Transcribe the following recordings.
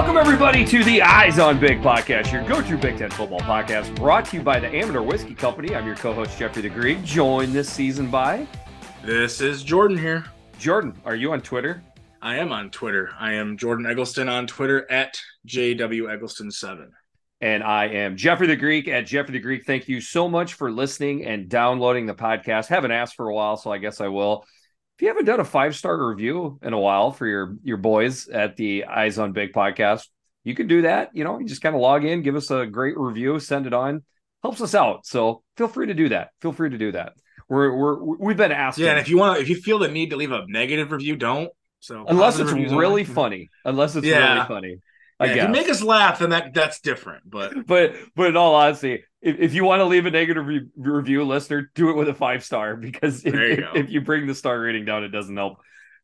Welcome, everybody, to the Eyes on Big podcast, your go to Big Ten football podcast, brought to you by the Amador Whiskey Company. I'm your co host, Jeffrey the Greek, joined this season by This is Jordan here. Jordan. Are you on Twitter? I am on Twitter. I am Jordan Eggleston on Twitter at JW Eggleston7. And I am Jeffrey the Greek at Jeffrey the Greek. Thank you so much for listening and downloading the podcast. Haven't asked for a while, so I guess I will. If you haven't done a five star review in a while for your your boys at the Eyes on Big podcast, you can do that. You know, you just kind of log in, give us a great review, send it on, helps us out. So feel free to do that. Feel free to do that. We're we're we've been asking. Yeah, and if you want, if you feel the need to leave a negative review, don't. So unless it's really funny, unless it's Yeah. really funny. I Yeah, if you make us laugh, then that that's different. But but but in all honesty, if, if you want to leave a negative re- review, listener, do it with a five star because if, you if, if you bring the star rating down, it doesn't help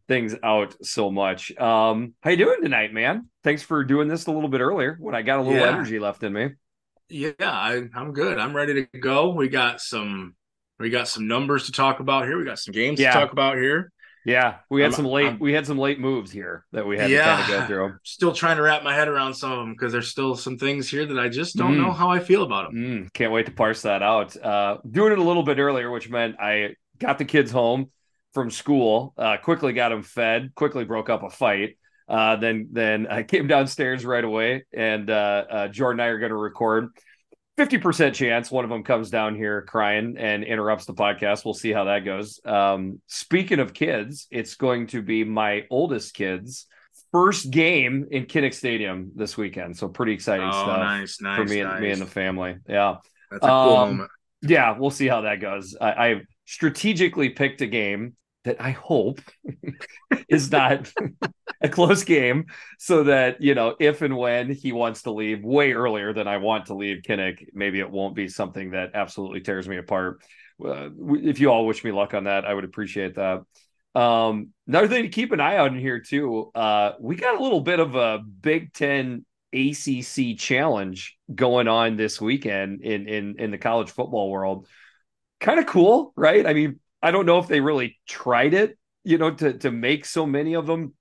things out so much. Um, how you doing tonight, man? Thanks for doing this a little bit earlier when I got a little Yeah. energy left in me. yeah, I, I'm good. I'm ready to go. We got some we got some numbers to talk about here. We got some games Yeah. to talk about here. Yeah, we had I'm- some late I'm- we had some late moves here that we had Yeah. to kind of go through. Still trying to wrap my head around some of them because there's still some things here that I just don't Mm. know how I feel about them. Mm, can't wait to parse that out. Uh, doing it a little bit earlier, which meant I got the kids home from school, uh, quickly got them fed, quickly broke up a fight. Uh, then then I came downstairs right away, and uh, uh, Jordan and I are going to record. Fifty percent chance one of them comes down here crying and interrupts the podcast. We'll see how that goes. Um, speaking of kids, it's going to be my oldest kids' first game in Kinnick Stadium this weekend. So pretty exciting Oh, stuff nice, nice, for me nice. and me and the family. Yeah. That's a cool Um, moment. Yeah, we'll see how that goes. I, I strategically picked a game that I hope is not a close game, so that you know if and when he wants to leave way earlier than I want to leave Kinnick, maybe it won't be something that absolutely tears me apart. Uh, if you all wish me luck on that, I would appreciate that. Um, another thing to keep an eye on here too. Uh, we got a little bit of a Big Ten ACC challenge going on this weekend in in in the college football world. Kind of cool, right? I mean, I don't know if they really tried it, you know, to to make so many of them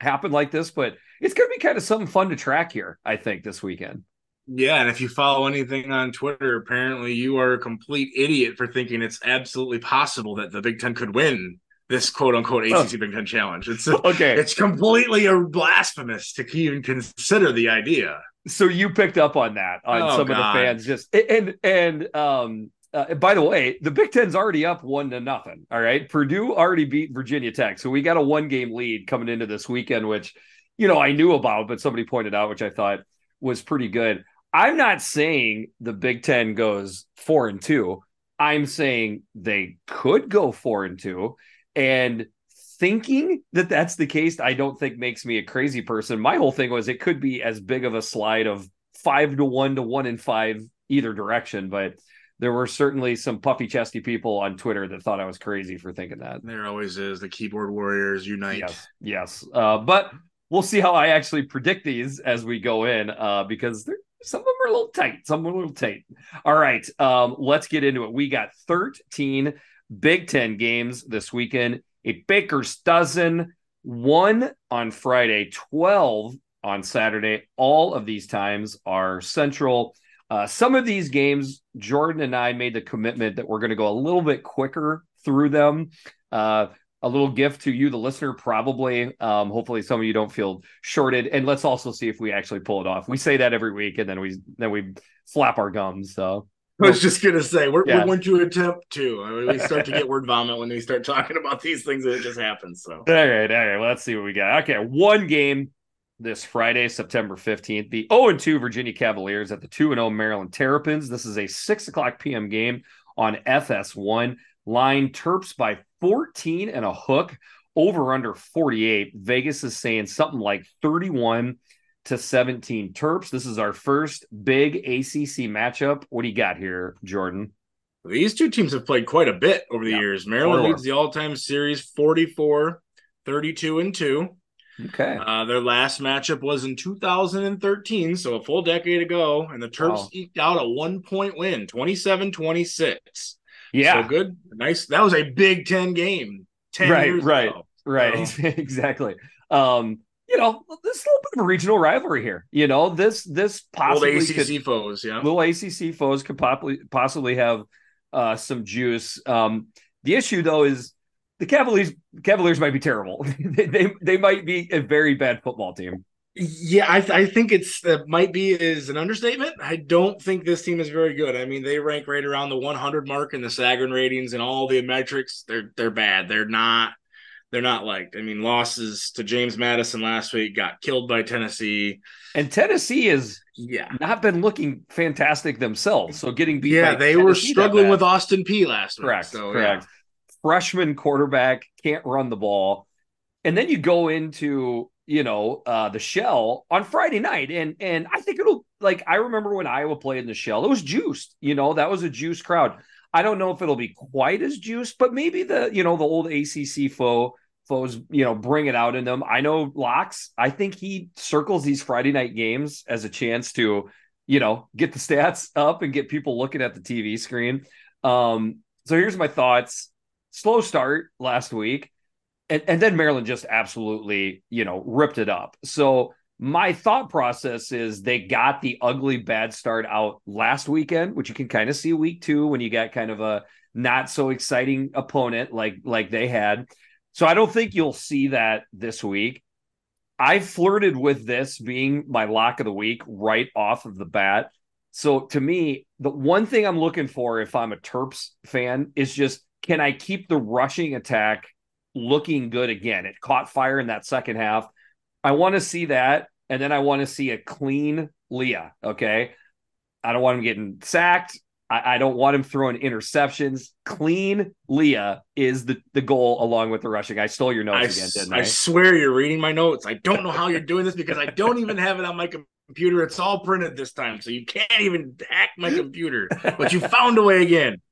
happen like this, but it's going to be kind of something fun to track here. I think this weekend. Yeah, and if you follow anything on Twitter, apparently you are a complete idiot for thinking it's absolutely possible that the Big Ten could win this quote unquote ACC Oh. Big Ten challenge. It's Okay, it's completely a blasphemous to even consider the idea. so you picked up on that on Oh, some of the fans just and and um uh, by the way the big ten's already up one to nothing all right? Purdue already beat virginia tech so we got a one game lead coming into this weekend which you know i knew about but somebody pointed out which i thought was pretty good. I'm not saying the big ten goes four and two. I'm saying they could go four and two. And thinking that that's the case i don't think makes me a crazy person. My whole thing was it could be as big of a slide of five to one to one and five either direction but there were certainly some puffy chesty people on twitter that thought i was crazy for thinking that. There always is the keyboard warriors unite. yes yes. Uh, but we'll see how i actually predict these as we go in uh, because they're some of them are a little tight some are a little tight. All right um, let's get into it. We got 13 big 10 games this weekend. A baker's dozen one on friday 12 on saturday. All of these times are central uh, some of these games jordan and i made the commitment that we're going to go a little bit quicker through them uh, a little gift to you, the listener, probably. Um, hopefully, some of you don't feel shorted, and let's also see if we actually pull it off. We say that every week, and then we then we flap our gums. So I was just gonna say we're, Yeah. we're going to attempt to. I mean, we start to get word vomit when we start talking about these things, and it just happens. So all right, all right. Well, let's see what we got. Okay, one game this Friday, September fifteenth. The zero and two Virginia Cavaliers at the two and zero Maryland Terrapins. This is a six o'clock p.m. game on FS1. Line Terps by 14 and a hook over under 48. Vegas is saying something like 31 to 17 Terps. This is our first big ACC matchup. What do you got here, Jordan? These two teams have played quite a bit over the Yeah. years. Maryland Four. leads the all-time series 44 32 and 2. Okay. Uh, their last matchup was in 2013, so a full decade ago, and the Terps Wow. eked out a one-point win, 27-26. Yeah. So good. Nice. That was a Big 10 game 10 Right, years right. ago. Right, So- exactly. Um, you know, this little bit of a regional rivalry here. You know, this this possibly Little ACC could, foes, yeah. little ACC foes could possibly possibly have uh, some juice. Um, the issue though is the Cavaliers Cavaliers might be terrible. they, they they might be a very bad football team. Yeah, I, I think it's uh, might be is an understatement. I don't think this team is very good. I mean, they rank right around the 100 mark in the Sagarin ratings and all the metrics. They're they're bad. They're not they're not liked. I mean, losses to James Madison last week got killed by Tennessee. And Tennessee has Yeah. not been looking fantastic themselves. So getting beat Yeah, they were Tennessee that struggling with Austin Peay last correct, week. So, correct. Freshman quarterback can't run the ball, and then you go into you know uh, the shell on Friday night, and and I think it'll like I remember when Iowa played in the shell, it was juiced. You know that was a juice crowd. I don't know if it'll be quite as juiced, but maybe the you know the old ACC foe foes you know bring it out in them. I know Locks. I think he circles these Friday night games as a chance to you know get the stats up and get people looking at the TV screen. Um, so here's my thoughts. Slow start last week, and, and then Maryland just absolutely, you know, ripped it up. So my thought process is they got the ugly bad start out last weekend, which you can kind of see week two when you got kind of a not so exciting opponent like like they had. So I don't think you'll see that this week. I flirted with this being my lock of the week right off of the bat. So to me, the one thing I'm looking for if I'm a Terps fan is just can I keep the rushing attack looking good again? It caught fire in that second half. I want to see that. And then I want to see a clean Leah. Okay. I don't want him getting sacked. I, I don't want him throwing interceptions. Clean Leah is the, the goal along with the rushing. I stole your I, notes again, s- didn't I I? swear you're reading my notes. I don't know how you're doing this because I don't even have it on my computer. It's all printed this time, so you can't even hack my computer. But you found a way again.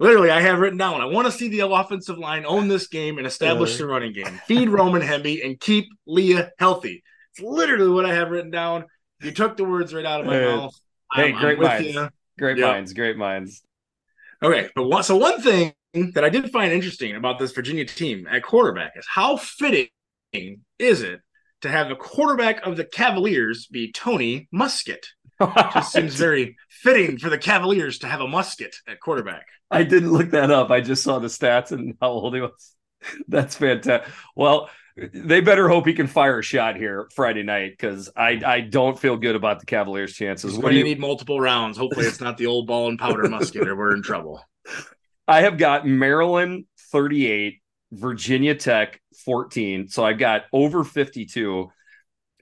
Literally, I have written down. I want to see the offensive line own this game and establish the running game. Feed Roman Hemby and keep Leah healthy. It's literally what I have written down. You took the words right out of my mouth. hey, I'm- I'm great with minds. you. Great Yep. minds, great minds. Okay, but one, so one thing that I did find interesting about this Virginia team at quarterback is how fitting is it to have the quarterback of the Cavaliers be Tony Muskett? Just seems very fitting for the Cavaliers to have a musket at quarterback. I didn't look that up. I just saw the stats and how old he was. That's fantastic. Well, they better hope he can fire a shot here Friday night because I I don't feel good about the Cavaliers' chances. What do you, need multiple rounds. Hopefully, it's not the old ball and powder musket, or we're in trouble. I have got Maryland 38, Virginia Tech 14. So I've got over 52.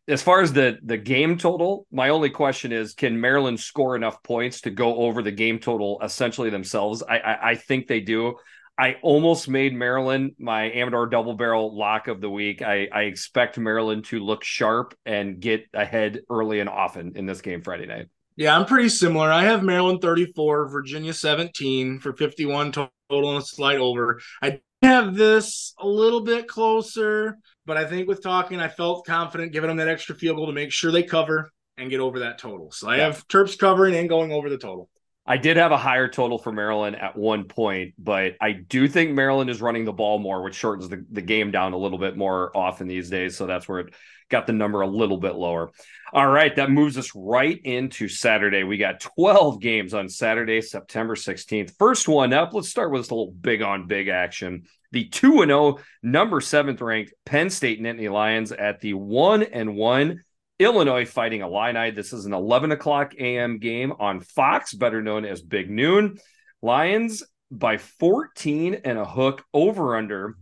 As far as the the game total, my only question is can Maryland score enough points to go over the game total essentially themselves? I I, I think they do. I almost made Maryland my Amador double barrel lock of the week. I, I expect Maryland to look sharp and get ahead early and often in this game Friday night. Yeah, I'm pretty similar. I have Maryland 34, Virginia 17 for 51 total and a slight over. I have this a little bit closer, but I think with talking, I felt confident giving them that extra field goal to make sure they cover and get over that total. So I Yeah. have Terps covering and going over the total. I did have a higher total for Maryland at one point, but I do think Maryland is running the ball more, which shortens the, the game down a little bit more often these days. So that's where it got the number a little bit lower. All right, that moves us right into Saturday. We got 12 games on Saturday, September 16th. First one up, let's start with this little big on big action. The 2 0, number seventh ranked Penn State Nittany Lions at the 1 and 1 Illinois fighting Illini. This is an 11 o'clock a.m. game on Fox, better known as Big Noon. Lions by 14 and a hook over under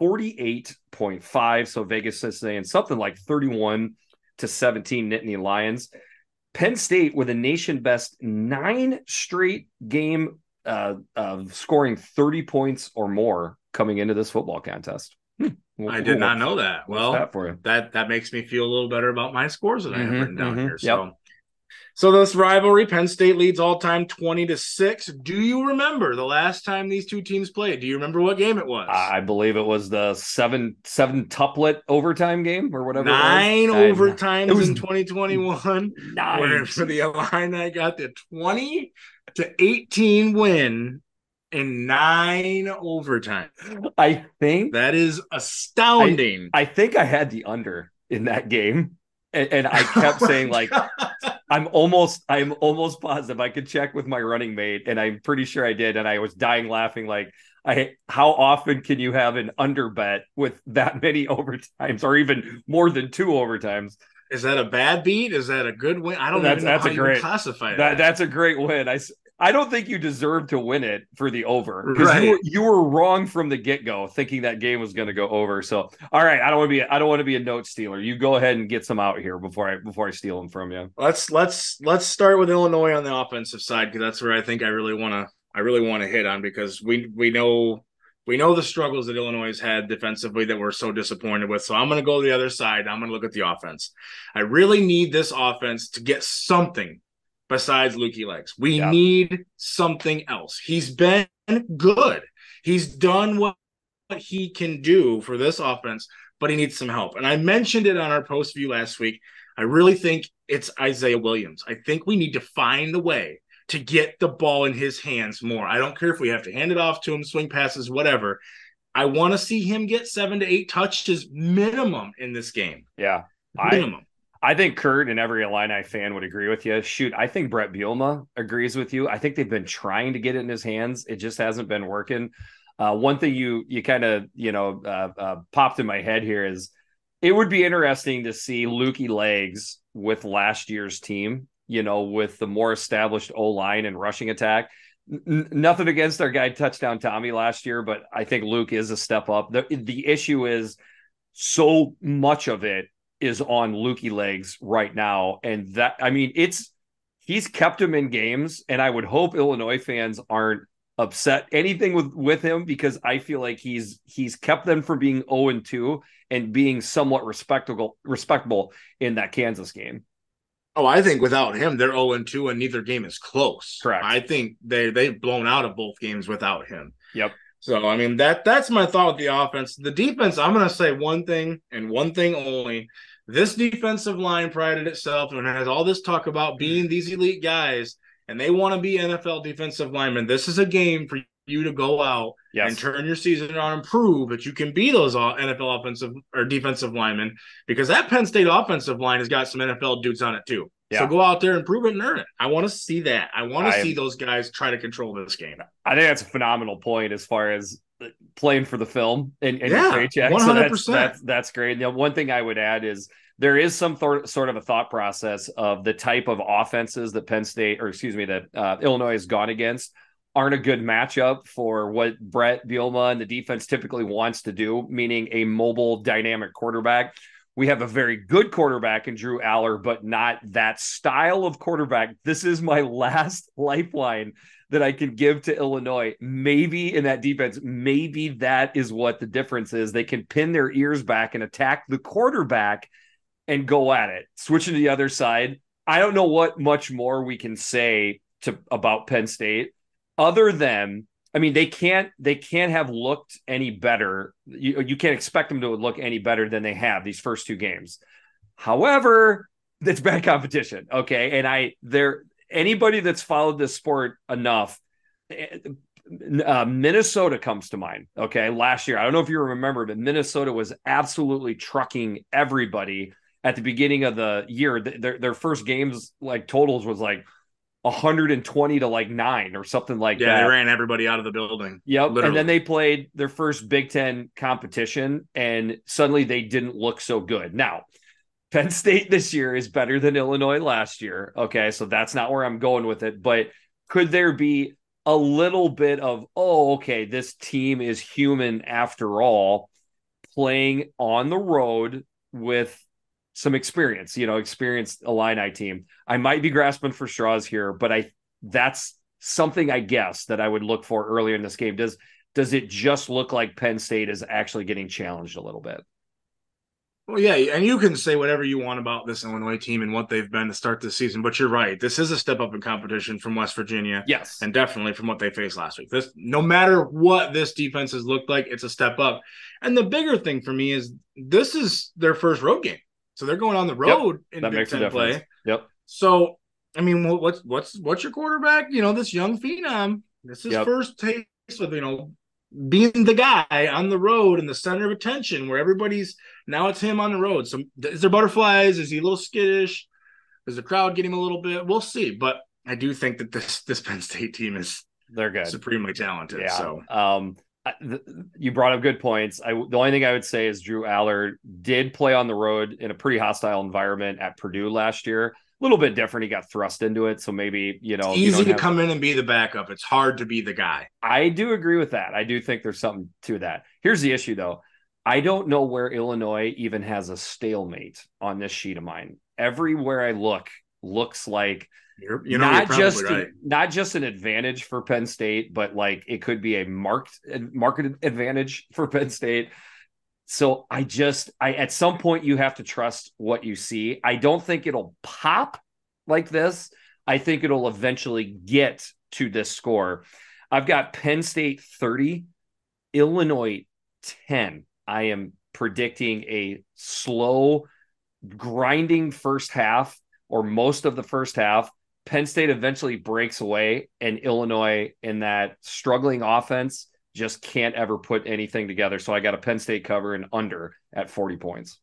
48.5. So Vegas is saying something like 31 to 17 Nittany Lions. Penn State with a nation best nine straight game uh, of scoring 30 points or more coming into this football contest. Hmm. I did not know that. Well, that for you? that that makes me feel a little better about my scores that I have Mhm, written down mhm, here. yep. So, so this rivalry, Penn State leads all time twenty to six. Do you remember the last time these two teams played? Do you remember what game it was? I believe it was the seven seven tuplet overtime game or whatever. Nine it was. overtimes it was- in 2021, Nine. where for the Illini I got the 20 to 18 win in nine overtime. I think That is astounding. I think I had the under in that game. And, and I kept oh saying, like, I'm almost, I'm almost positive I could check with my running mate, and I'm pretty sure I did. And I was dying laughing, like, I how often can you have an under bet with that many overtimes or even more than two overtimes? Is that a bad beat? Is that a good win? I don't that's, even know that's how a great, classify that. that. That's a great win. I, I don't think you deserve to win it for the over because right. you, were, you were wrong from the get go, thinking that game was going to go over. So, all right, I don't want to be I don't want to be a note stealer. You go ahead and get some out here before I before I steal them from you. Let's let's let's start with Illinois on the offensive side because that's where I think I really want to I really want to hit on because we we know we know the struggles that Illinois has had defensively that we're so disappointed with. So I'm going to go to the other side. I'm going to look at the offense. I really need this offense to get something besides Lukey Legs. We yep. need something else. He's been good. He's done what he can do for this offense, but he needs some help. And I mentioned it on our post view last week. I really think it's Isaiah Williams. I think we need to find a way to get the ball in his hands more. I don't care if we have to hand it off to him, swing passes, whatever. I want to see him get seven to eight touches minimum in this game. Yeah. Minimum. I think Kurt and every Illini fan would agree with you. Shoot, I think Brett Bielema agrees with you. I think they've been trying to get it in his hands. It just hasn't been working. Uh, one thing you you kind of you know uh, uh, popped in my head here is it would be interesting to see Lukey Legs with last year's team. You know, with the more established O line and rushing attack. N- nothing against our guy touchdown Tommy last year, but I think Luke is a step up. The the issue is so much of it is on Lukey legs right now. And that, I mean, it's, he's kept him in games. And I would hope Illinois fans aren't upset anything with, with him because I feel like he's, he's kept them from being 0 and 2 and being somewhat respectable, respectable in that Kansas game. Oh, I think without him, they're 0 and 2 and neither game is close. Correct. I think they they've blown out of both games without him. Yep. So I mean that that's my thought with the offense. The defense, I'm gonna say one thing and one thing only. This defensive line prided itself and has all this talk about being mm. these elite guys, and they want to be NFL defensive linemen. This is a game for you to go out yes. and turn your season around and prove that you can be those NFL offensive or defensive linemen because that Penn State offensive line has got some NFL dudes on it too. Yeah. So go out there and prove it and earn it. I want to see that. I want to see those guys try to control this game. I think that's a phenomenal point as far as playing for the film and, and yeah, your paycheck. 100%. So that's, that's, that's great. Now, one thing I would add is there is some th- sort of a thought process of the type of offenses that Penn State, or excuse me, that uh, Illinois has gone against aren't a good matchup for what Brett Bielema and the defense typically wants to do, meaning a mobile, dynamic quarterback we have a very good quarterback in Drew Allar, but not that style of quarterback. This is my last lifeline that I can give to Illinois. Maybe in that defense, maybe that is what the difference is. They can pin their ears back and attack the quarterback and go at it. Switching to the other side, I don't know what much more we can say to about Penn State other than I mean, they can't they can't have looked any better. You, you can't expect them to look any better than they have these first two games. However, it's bad competition. Okay. And I there anybody that's followed this sport enough, eh, uh, Minnesota comes to mind. Okay. Last year, I don't know if you remember, but Minnesota was absolutely trucking everybody at the beginning of the year. Their, their first games, like totals, was like 120 to like nine or something like yeah, that. Yeah, they ran everybody out of the building. Yep. Literally. And then they played their first Big Ten competition, and suddenly they didn't look so good. Now, Penn State this year is better than Illinois last year. Okay. So that's not where I'm going with it. But could there be a little bit of, oh, okay, this team is human after all, playing on the road with some experience, you know, experienced Illini team. I might be grasping for straws here, but I that's something I guess that I would look for earlier in this game. Does does it just look like Penn State is actually getting challenged a little bit? Well, yeah, and you can say whatever you want about this Illinois team and what they've been to start this season, but you're right. This is a step up in competition from West Virginia. Yes. And definitely from what they faced last week. This no matter what this defense has looked like, it's a step up. And the bigger thing for me is this is their first road game. So they're going on the road yep, in that Big makes Ten play. Yep. So I mean, what's what's what's your quarterback? You know, this young phenom. This is yep. first taste with you know being the guy on the road and the center of attention where everybody's now it's him on the road. So is there butterflies? Is he a little skittish? Is the crowd getting him a little bit? We'll see. But I do think that this this Penn State team is they're good, supremely talented. Yeah. So um you brought up good points. I the only thing I would say is Drew Allar did play on the road in a pretty hostile environment at Purdue last year. A little bit different. He got thrust into it, so maybe you know it's easy to have... come in and be the backup. It's hard to be the guy. I do agree with that. I do think there's something to that. Here's the issue though. I don't know where Illinois even has a stalemate on this sheet of mine. Everywhere I look looks like you're, you know, not just right. not just an advantage for Penn State, but like it could be a marked market advantage for Penn State. So I just I at some point you have to trust what you see. I don't think it'll pop like this. I think it'll eventually get to this score. I've got Penn State 30, Illinois 10. I am predicting a slow grinding first half or most of the first half Penn State eventually breaks away, and Illinois in that struggling offense just can't ever put anything together. So I got a Penn State cover and under at 40 points.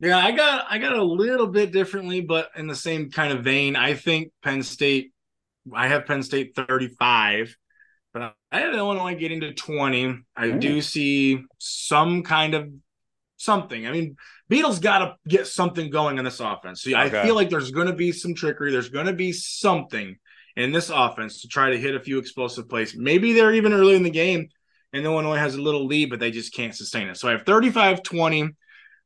Yeah, I got I got a little bit differently, but in the same kind of vein. I think Penn State. I have Penn State 35, but I have Illinois getting to 20. I Ooh. do see some kind of something. I mean, Beadle's got to get something going in this offense. So okay. I feel like there's going to be some trickery. There's going to be something in this offense to try to hit a few explosive plays. Maybe they're even early in the game and Illinois has a little lead, but they just can't sustain it. So I have 35 20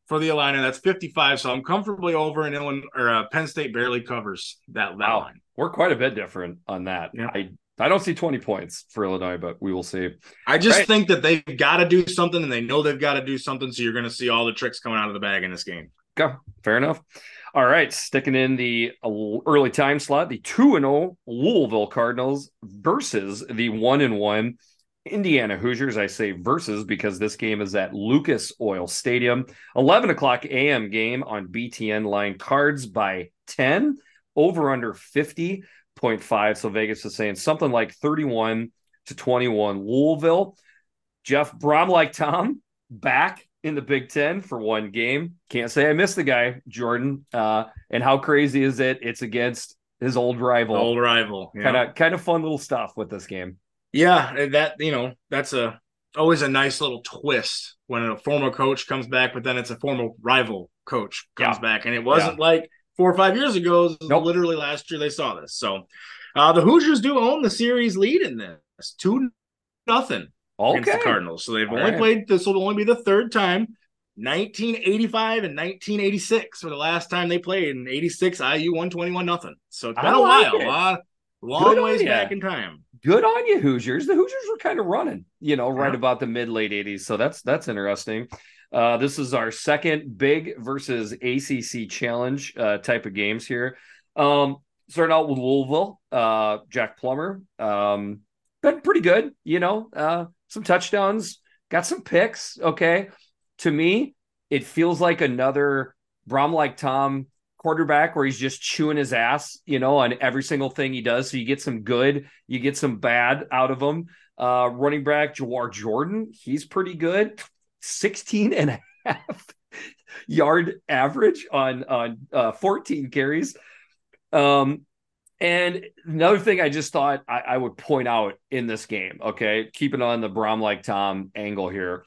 for the Illini. That's 55. So I'm comfortably over, and Illinois or uh, Penn State barely covers that, that wow. line. We're quite a bit different on that. Yeah. I I don't see 20 points for Illinois, but we will see. I just right. think that they've got to do something and they know they've got to do something. So you're going to see all the tricks coming out of the bag in this game. Go. Fair enough. All right. Sticking in the uh, early time slot, the 2 0 Louisville Cardinals versus the 1 and 1 Indiana Hoosiers. I say versus because this game is at Lucas Oil Stadium. 11 o'clock a.m. game on BTN line cards by 10, over under 50. 0.5. So Vegas is saying something like 31 to 21. Louisville, Jeff Brohm, like Tom, back in the Big Ten for one game. Can't say I missed the guy, Jordan. Uh, and how crazy is it? It's against his old rival. Old rival. Kind of kind of fun little stuff with this game. Yeah, that you know, that's a always a nice little twist when a former coach comes back, but then it's a former rival coach comes yeah. back. And it wasn't yeah. like four or five years ago. Nope. Literally last year they saw this. So uh, the Hoosiers do own the series lead in this two nothing okay. against the Cardinals. So they've All only right. played. This will only be the third time. 1985 and 1986 for the last time they played. In 86, IU 121 nothing. So it's been I a like while. It. Long Good ways back in time. Good on you, Hoosiers. The Hoosiers were kind of running, you know, right yeah. about the mid late 80s. So that's that's interesting. Uh, this is our second big versus ACC challenge uh, type of games here. Um, starting out with Louisville, uh, Jack Plummer, um, been pretty good. You know, uh, some touchdowns, got some picks. Okay, to me, it feels like another Brohm like Tom quarterback where he's just chewing his ass, you know, on every single thing he does. So you get some good, you get some bad out of him. Uh, running back Jawhar Jordan, he's pretty good. 16 and a half yard average on on uh, 14 carries. Um, and another thing I just thought I, I, would point out in this game, okay, keeping on the Brohm like Tom angle here,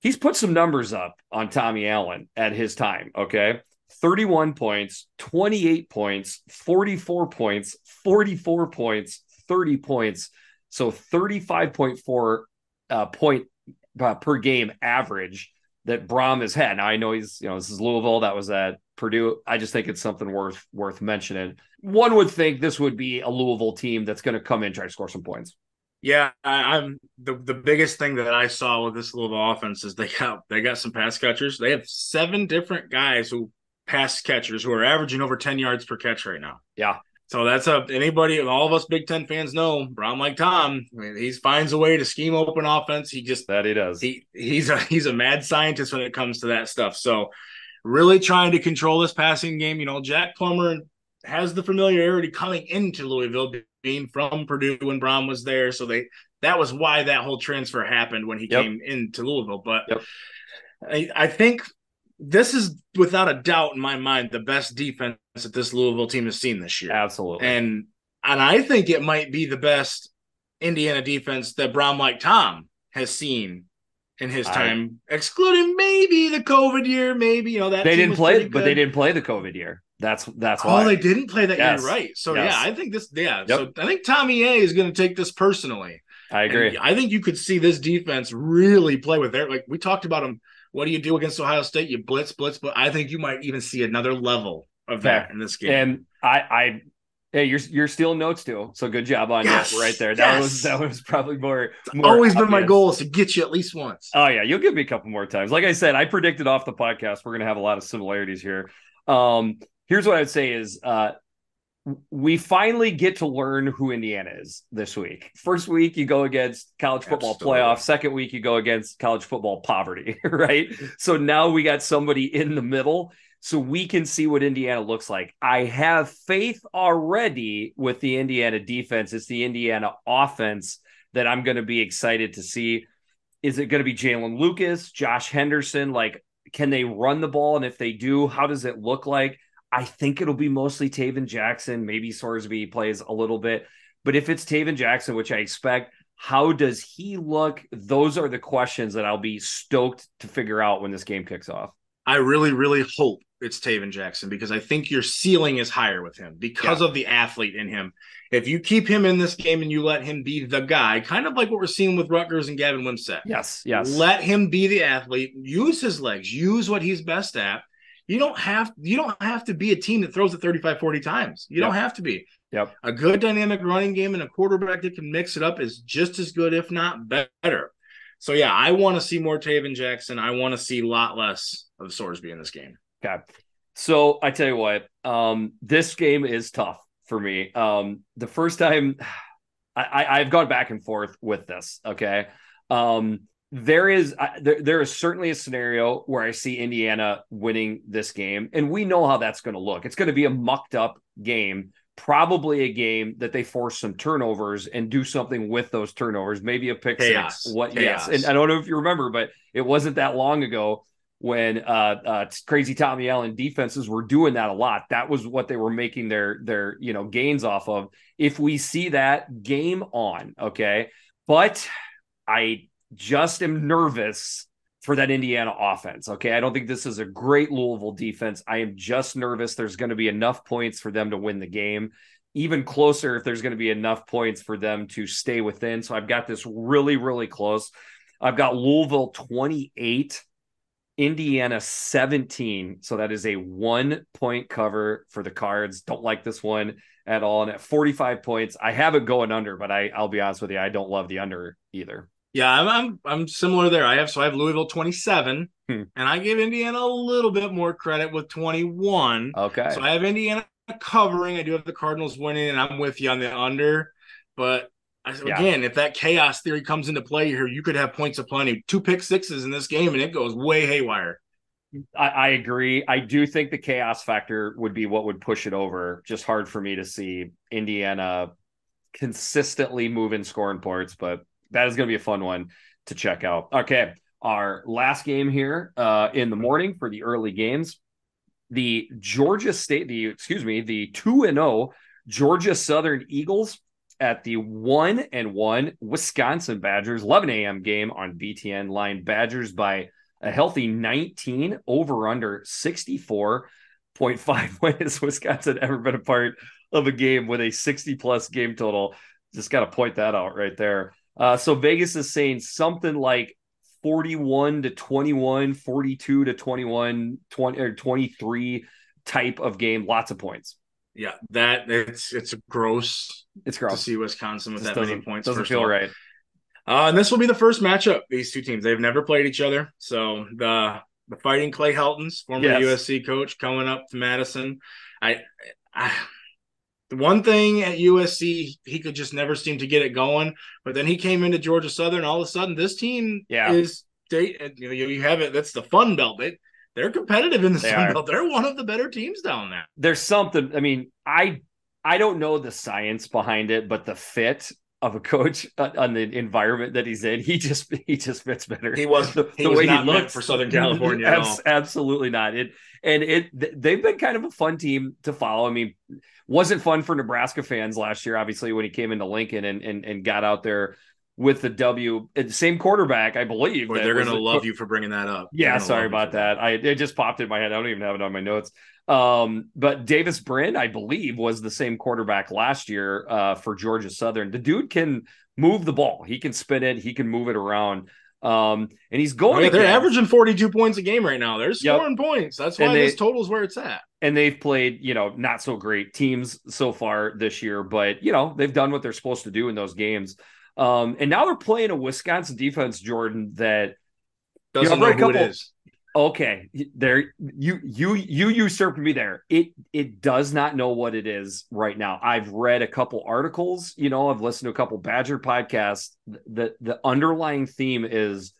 he's put some numbers up on Tommy Allen at his time, okay. 31 points, 28 points, 44 points, 44 points, 30 points. So 35.4 uh, point uh, per game average that Brohm has had. Now I know he's, you know, this is Louisville. That was at Purdue. I just think it's something worth worth mentioning. One would think this would be a Louisville team that's going to come in try to score some points. Yeah, I, am the the biggest thing that I saw with this Louisville offense is they got they got some pass catchers. They have seven different guys who pass catchers who are averaging over ten yards per catch right now. Yeah, so that's a anybody, all of us Big Ten fans know Brohm like Tom. I mean, he finds a way to scheme open offense. He just that he does. He he's a he's a mad scientist when it comes to that stuff. So really trying to control this passing game. You know, Jack Plummer has the familiarity coming into Louisville being from Purdue when Brohm was there. So they that was why that whole transfer happened when he yep. came into Louisville. But yep. I, I think this is without a doubt in my mind the best defense that this Louisville team has seen this year. Absolutely. And and I think it might be the best Indiana defense that Brohm like Tom has seen in his time, I, excluding maybe the COVID year, maybe you know that they didn't play, but they didn't play the COVID year. That's that's oh, why. Oh, they didn't play that yes. year, right? So yes. yeah, I think this. Yeah, yep. so I think Tommy A is going to take this personally. I agree. And I think you could see this defense really play with their like we talked about them. What do you do against Ohio State? You blitz, blitz, but I think you might even see another level of that in this game. And I, I Hey, you're you're stealing notes too. So good job on yes, you right there. That yes. was that was probably more. more always obvious. been my goal is to get you at least once. Oh yeah, you'll give me a couple more times. Like I said, I predicted off the podcast we're gonna have a lot of similarities here. Um, here's what I'd say is uh we finally get to learn who Indiana is this week. First week you go against college football Absolutely. playoff. Second week you go against college football poverty, right? So now we got somebody in the middle so we can see what Indiana looks like. I have faith already with the Indiana defense. It's the Indiana offense that I'm going to be excited to see. Is it going to be Jaylin Lucas, Josh Henderson? Like, can they run the ball? And if they do, how does it look like? I think it'll be mostly Tayven Jackson. Maybe Sorsby plays a little bit. But if it's Tayven Jackson, which I expect, how does he look? Those are the questions that I'll be stoked to figure out when this game kicks off. I really, really hope it's Tayven Jackson because I think your ceiling is higher with him because yeah. of the athlete in him. If you keep him in this game and you let him be the guy, kind of like what we're seeing with Rutgers and Gavin Wimsatt. Yes, yes. Let him be the athlete, use his legs, use what he's best at. You don't have you don't have to be a team that throws it 35 40 times. You yep. don't have to be. Yep. A good dynamic running game and a quarterback that can mix it up is just as good if not better. So yeah, I want to see more Tayven Jackson. I want to see a lot less of Sorsby in this game. Okay. So I tell you what, um, this game is tough for me. Um, the first time I, I, have gone back and forth with this. Okay. Um, there is I, there, there is certainly a scenario where I see Indiana winning this game, and we know how that's going to look. It's going to be a mucked up game probably a game that they force some turnovers and do something with those turnovers, maybe a pick Chaos. six. What? Chaos. Yes, and I don't know if you remember, but it wasn't that long ago when uh, uh, crazy Tommy Allen defenses were doing that a lot. That was what they were making their their you know gains off of. If we see that game on, okay, but I just am nervous for that Indiana offense. Okay. I don't think this is a great Louisville defense. I am just nervous there's going to be enough points for them to win the game. Even closer if there's going to be enough points for them to stay within. So I've got this really, really close. I've got Louisville 28, Indiana 17. So that is a one point cover for the cards. Don't like this one at all. And at 45 points, I have it going under, but I, I'll be honest with you, I don't love the under either. Yeah, I'm, I'm I'm similar there. I have so I have Louisville 27, hmm. and I give Indiana a little bit more credit with 21. Okay. So I have Indiana covering. I do have the Cardinals winning, and I'm with you on the under. But yeah. again, if that chaos theory comes into play here, you could have points of plenty. Two pick sixes in this game, and it goes way haywire. I, I, agree. I do think the chaos factor would be what would push it over. Just hard for me to see Indiana consistently move moving scoring points, but that is going to be a fun one to check out. Okay, our last game here uh, in the morning for the early games, the Georgia State, the excuse me, the two and zero oh Georgia Southern Eagles at the one and one Wisconsin Badgers 11 a.m. game on BTN line Badgers by a healthy 19 over under 64.5 when has Wisconsin ever been a part of a game with a 60 plus game total just got to point that out right there uh, so Vegas is saying something like 41 to 21, 42 to 21, 20 or 23 type of game, lots of points. Yeah, that it's it's gross. It's gross to see Wisconsin with that many points. Doesn't feel right. Uh, and this will be the first matchup. These two teams they've never played each other. So the the Fighting Clay Heltons, former yes. USC coach, coming up to Madison. I, I the one thing at USC, he could just never seem to get it going. But then he came into Georgia Southern. All of a sudden, this team yeah. is you know you have it. That's the Fun Belt. They they're competitive in the they Sun. Belt. They're one of the better teams down there. There's something. I mean, I I don't know the science behind it, but the fit of a coach on the environment that he's in, he just he just fits better. He was the, he the was way he looked for Southern California. Abs- absolutely not. It and it they've been kind of a fun team to follow. I mean, wasn't fun for Nebraska fans last year, obviously, when he came into Lincoln and and, and got out there with the W. Same quarterback, I believe. they're going to love you for bringing that up. Yeah, sorry about that. that. I it just popped in my head. I don't even have it on my notes. Um, but Davis Brin, I believe, was the same quarterback last year uh, for Georgia Southern. The dude can move the ball. He can spin it. He can move it around. Um, and he's going. Oh, yeah, they're averaging 42 points a game right now. They're scoring yep. points. That's why they, this total is where it's at. And they've played, you know, not so great teams so far this year, but you know, they've done what they're supposed to do in those games. Um, and now they're playing a Wisconsin defense, Jordan, that doesn't you know, know couple, it is. Okay there you you you usurped me there. It it does not know what it is right now. I've read a couple articles you know i've listened to a couple badger podcasts. The the underlying theme is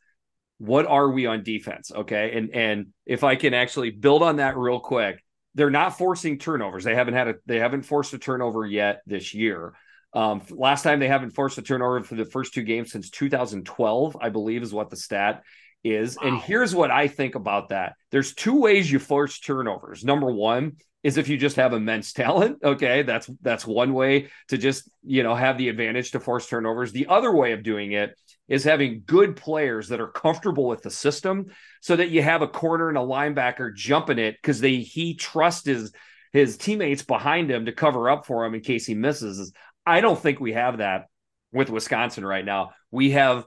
what are we on defense? Okay and and if i can actually build on that real quick they're not forcing turnovers. They haven't had a they haven't forced a turnover yet this year um, last time they haven't forced a turnover for the first two games since 2012 i believe is what the stat is. Wow. And here's what I think about that there's two ways you force turnovers. Number one, is if you just have immense talent okay that's that's one way to just you know have the advantage to force turnovers the other way of doing it is having good players that are comfortable with the system so that you have a corner and a linebacker jumping it because they he trusts his his teammates behind him to cover up for him in case he misses i don't think we have that with wisconsin right now we have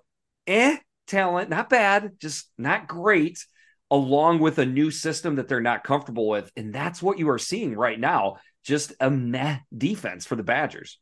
eh talent, not bad, just not great, along with a new system that they're not comfortable with. And that's what you are seeing right now. Just a meh defense for the Badgers.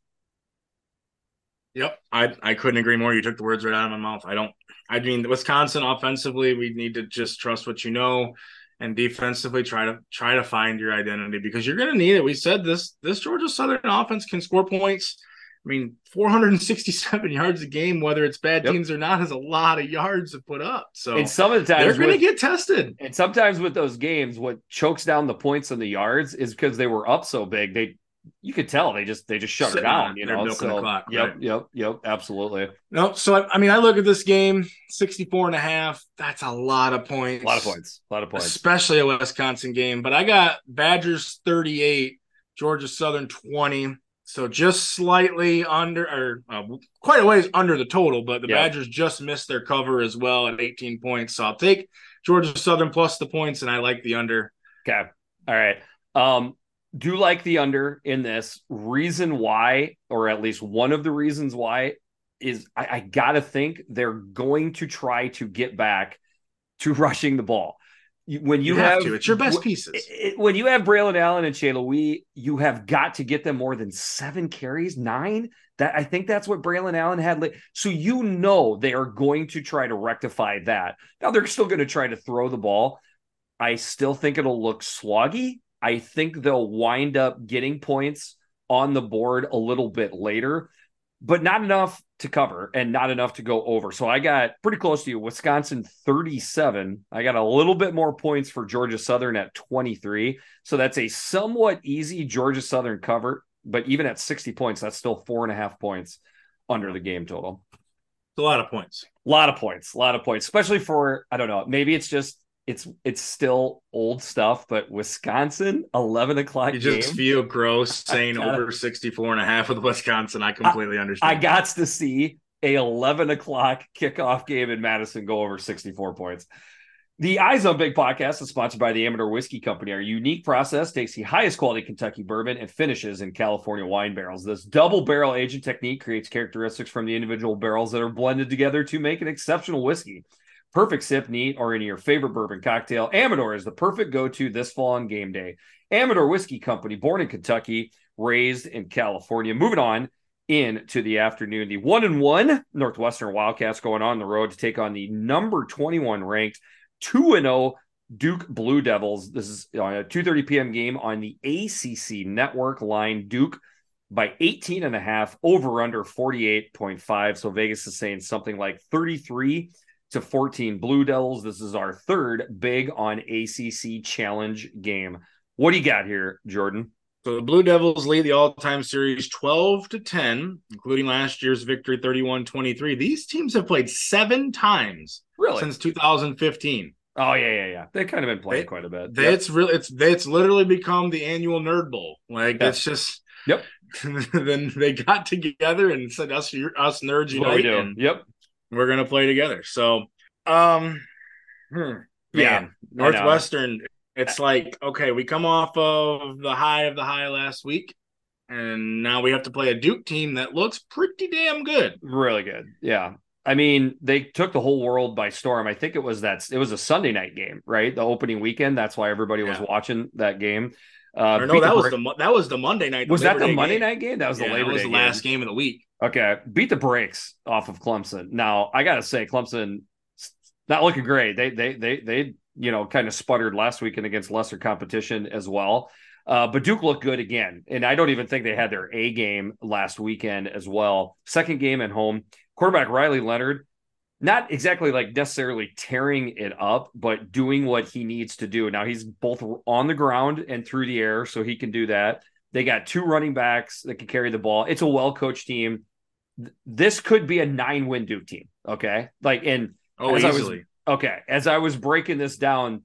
Yep. I, I couldn't agree more. You took the words right out of my mouth. I don't, I mean, Wisconsin offensively, we need to just trust what you know and defensively try to try to find your identity because you're going to need it. We said this this Georgia Southern offense can score points I mean, 467 yards a game, whether it's bad yep. teams or not, is a lot of yards to put up. So and some of the times they're going to get tested. And sometimes with those games, what chokes down the points and the yards is because they were up so big. They you could tell they just they just shut Sitting her down. You know, so clock, yep, right? yep, yep, absolutely. No, so I, I, mean, I look at this game 64 and a half. That's a lot of points. A lot of points. A lot of points, especially a Wisconsin game. But I got Badgers 38, Georgia Southern 20. So just slightly under, or uh, quite a ways under the total, but the yeah. Badgers just missed their cover as well at 18 points. So I'll take Georgia Southern plus the points, and I like the under. Okay. All right. Um, do like the under in this. Reason why, or at least one of the reasons why, is I, I got to think they're going to try to get back to rushing the ball when you, you have, have, to, it's your best pieces. It, when you have Braylon Allen and Chez Mellusi, you have got to get them more than seven carries, nine. That I think that's what Braylon Allen had. So you know they are going to try to rectify that. Now they're still going to try to throw the ball. I still think it'll look sloggy. I think they'll wind up getting points on the board a little bit later but not enough to cover and not enough to go over. So I got pretty close to you. Wisconsin 37. I got a little bit more points for Georgia Southern at 23. So that's a somewhat easy Georgia Southern cover. But even at 60 points, that's still four and a half points under the game total. It's a lot of points. A lot of points. A lot of points, especially for, I don't know, maybe it's just it's it's still old stuff, but Wisconsin, 11 o'clock. You just game. feel gross saying gotta, over 64 and a half with Wisconsin. I completely I, understand. I got to see a 11 o'clock kickoff game in Madison go over 64 points. The Eyes on Big podcast is sponsored by the Amador Whiskey Company. Our unique process takes the highest quality Kentucky bourbon and finishes in California wine barrels. This double barrel aging technique creates characteristics from the individual barrels that are blended together to make an exceptional whiskey. Perfect sip, neat, or in your favorite bourbon cocktail. Amador is the perfect go to this fall on game day. Amador Whiskey Company, born in Kentucky, raised in California. Moving on into the afternoon, the one and one Northwestern Wildcats going on the road to take on the number 21 ranked 2 and 0 Duke Blue Devils. This is a 2:30 p.m. game on the ACC network line. Duke by 18 and a half over under 48.5. So Vegas is saying something like 33 to 14 Blue Devils. This is our third big on ACC challenge game. What do you got here, Jordan? So the Blue Devils lead the all-time series 12 to 10, including last year's victory 31-23. These teams have played 7 times really since 2015. Oh yeah, yeah, yeah. They've kind of been playing they, quite a bit. They, yep. It's really it's it's literally become the annual Nerd Bowl. Like it's just Yep. then they got together and said us us nerds unite. we do. Yep. We're gonna play together. So um hmm, yeah, Northwestern it's like, okay, we come off of the high of the high last week, and now we have to play a Duke team that looks pretty damn good. Really good. Yeah. I mean, they took the whole world by storm. I think it was that it was a Sunday night game, right? The opening weekend. That's why everybody yeah. was watching that game. Uh, no, that was the that was the Monday night. Was that the Monday game. night game? That was yeah, the Labor was the game. last game of the week. Okay, beat the brakes off of Clemson. Now I gotta say, Clemson not looking great. They they they they you know, kind of sputtered last weekend against lesser competition as well. Uh, but Duke looked good again. And I don't even think they had their A game last weekend as well. Second game at home. Quarterback Riley Leonard, not exactly like necessarily tearing it up, but doing what he needs to do. Now he's both on the ground and through the air, so he can do that. They got two running backs that can carry the ball. It's a well coached team. This could be a nine win Duke team. Okay. Like, and oh, easily. Okay, as I was breaking this down,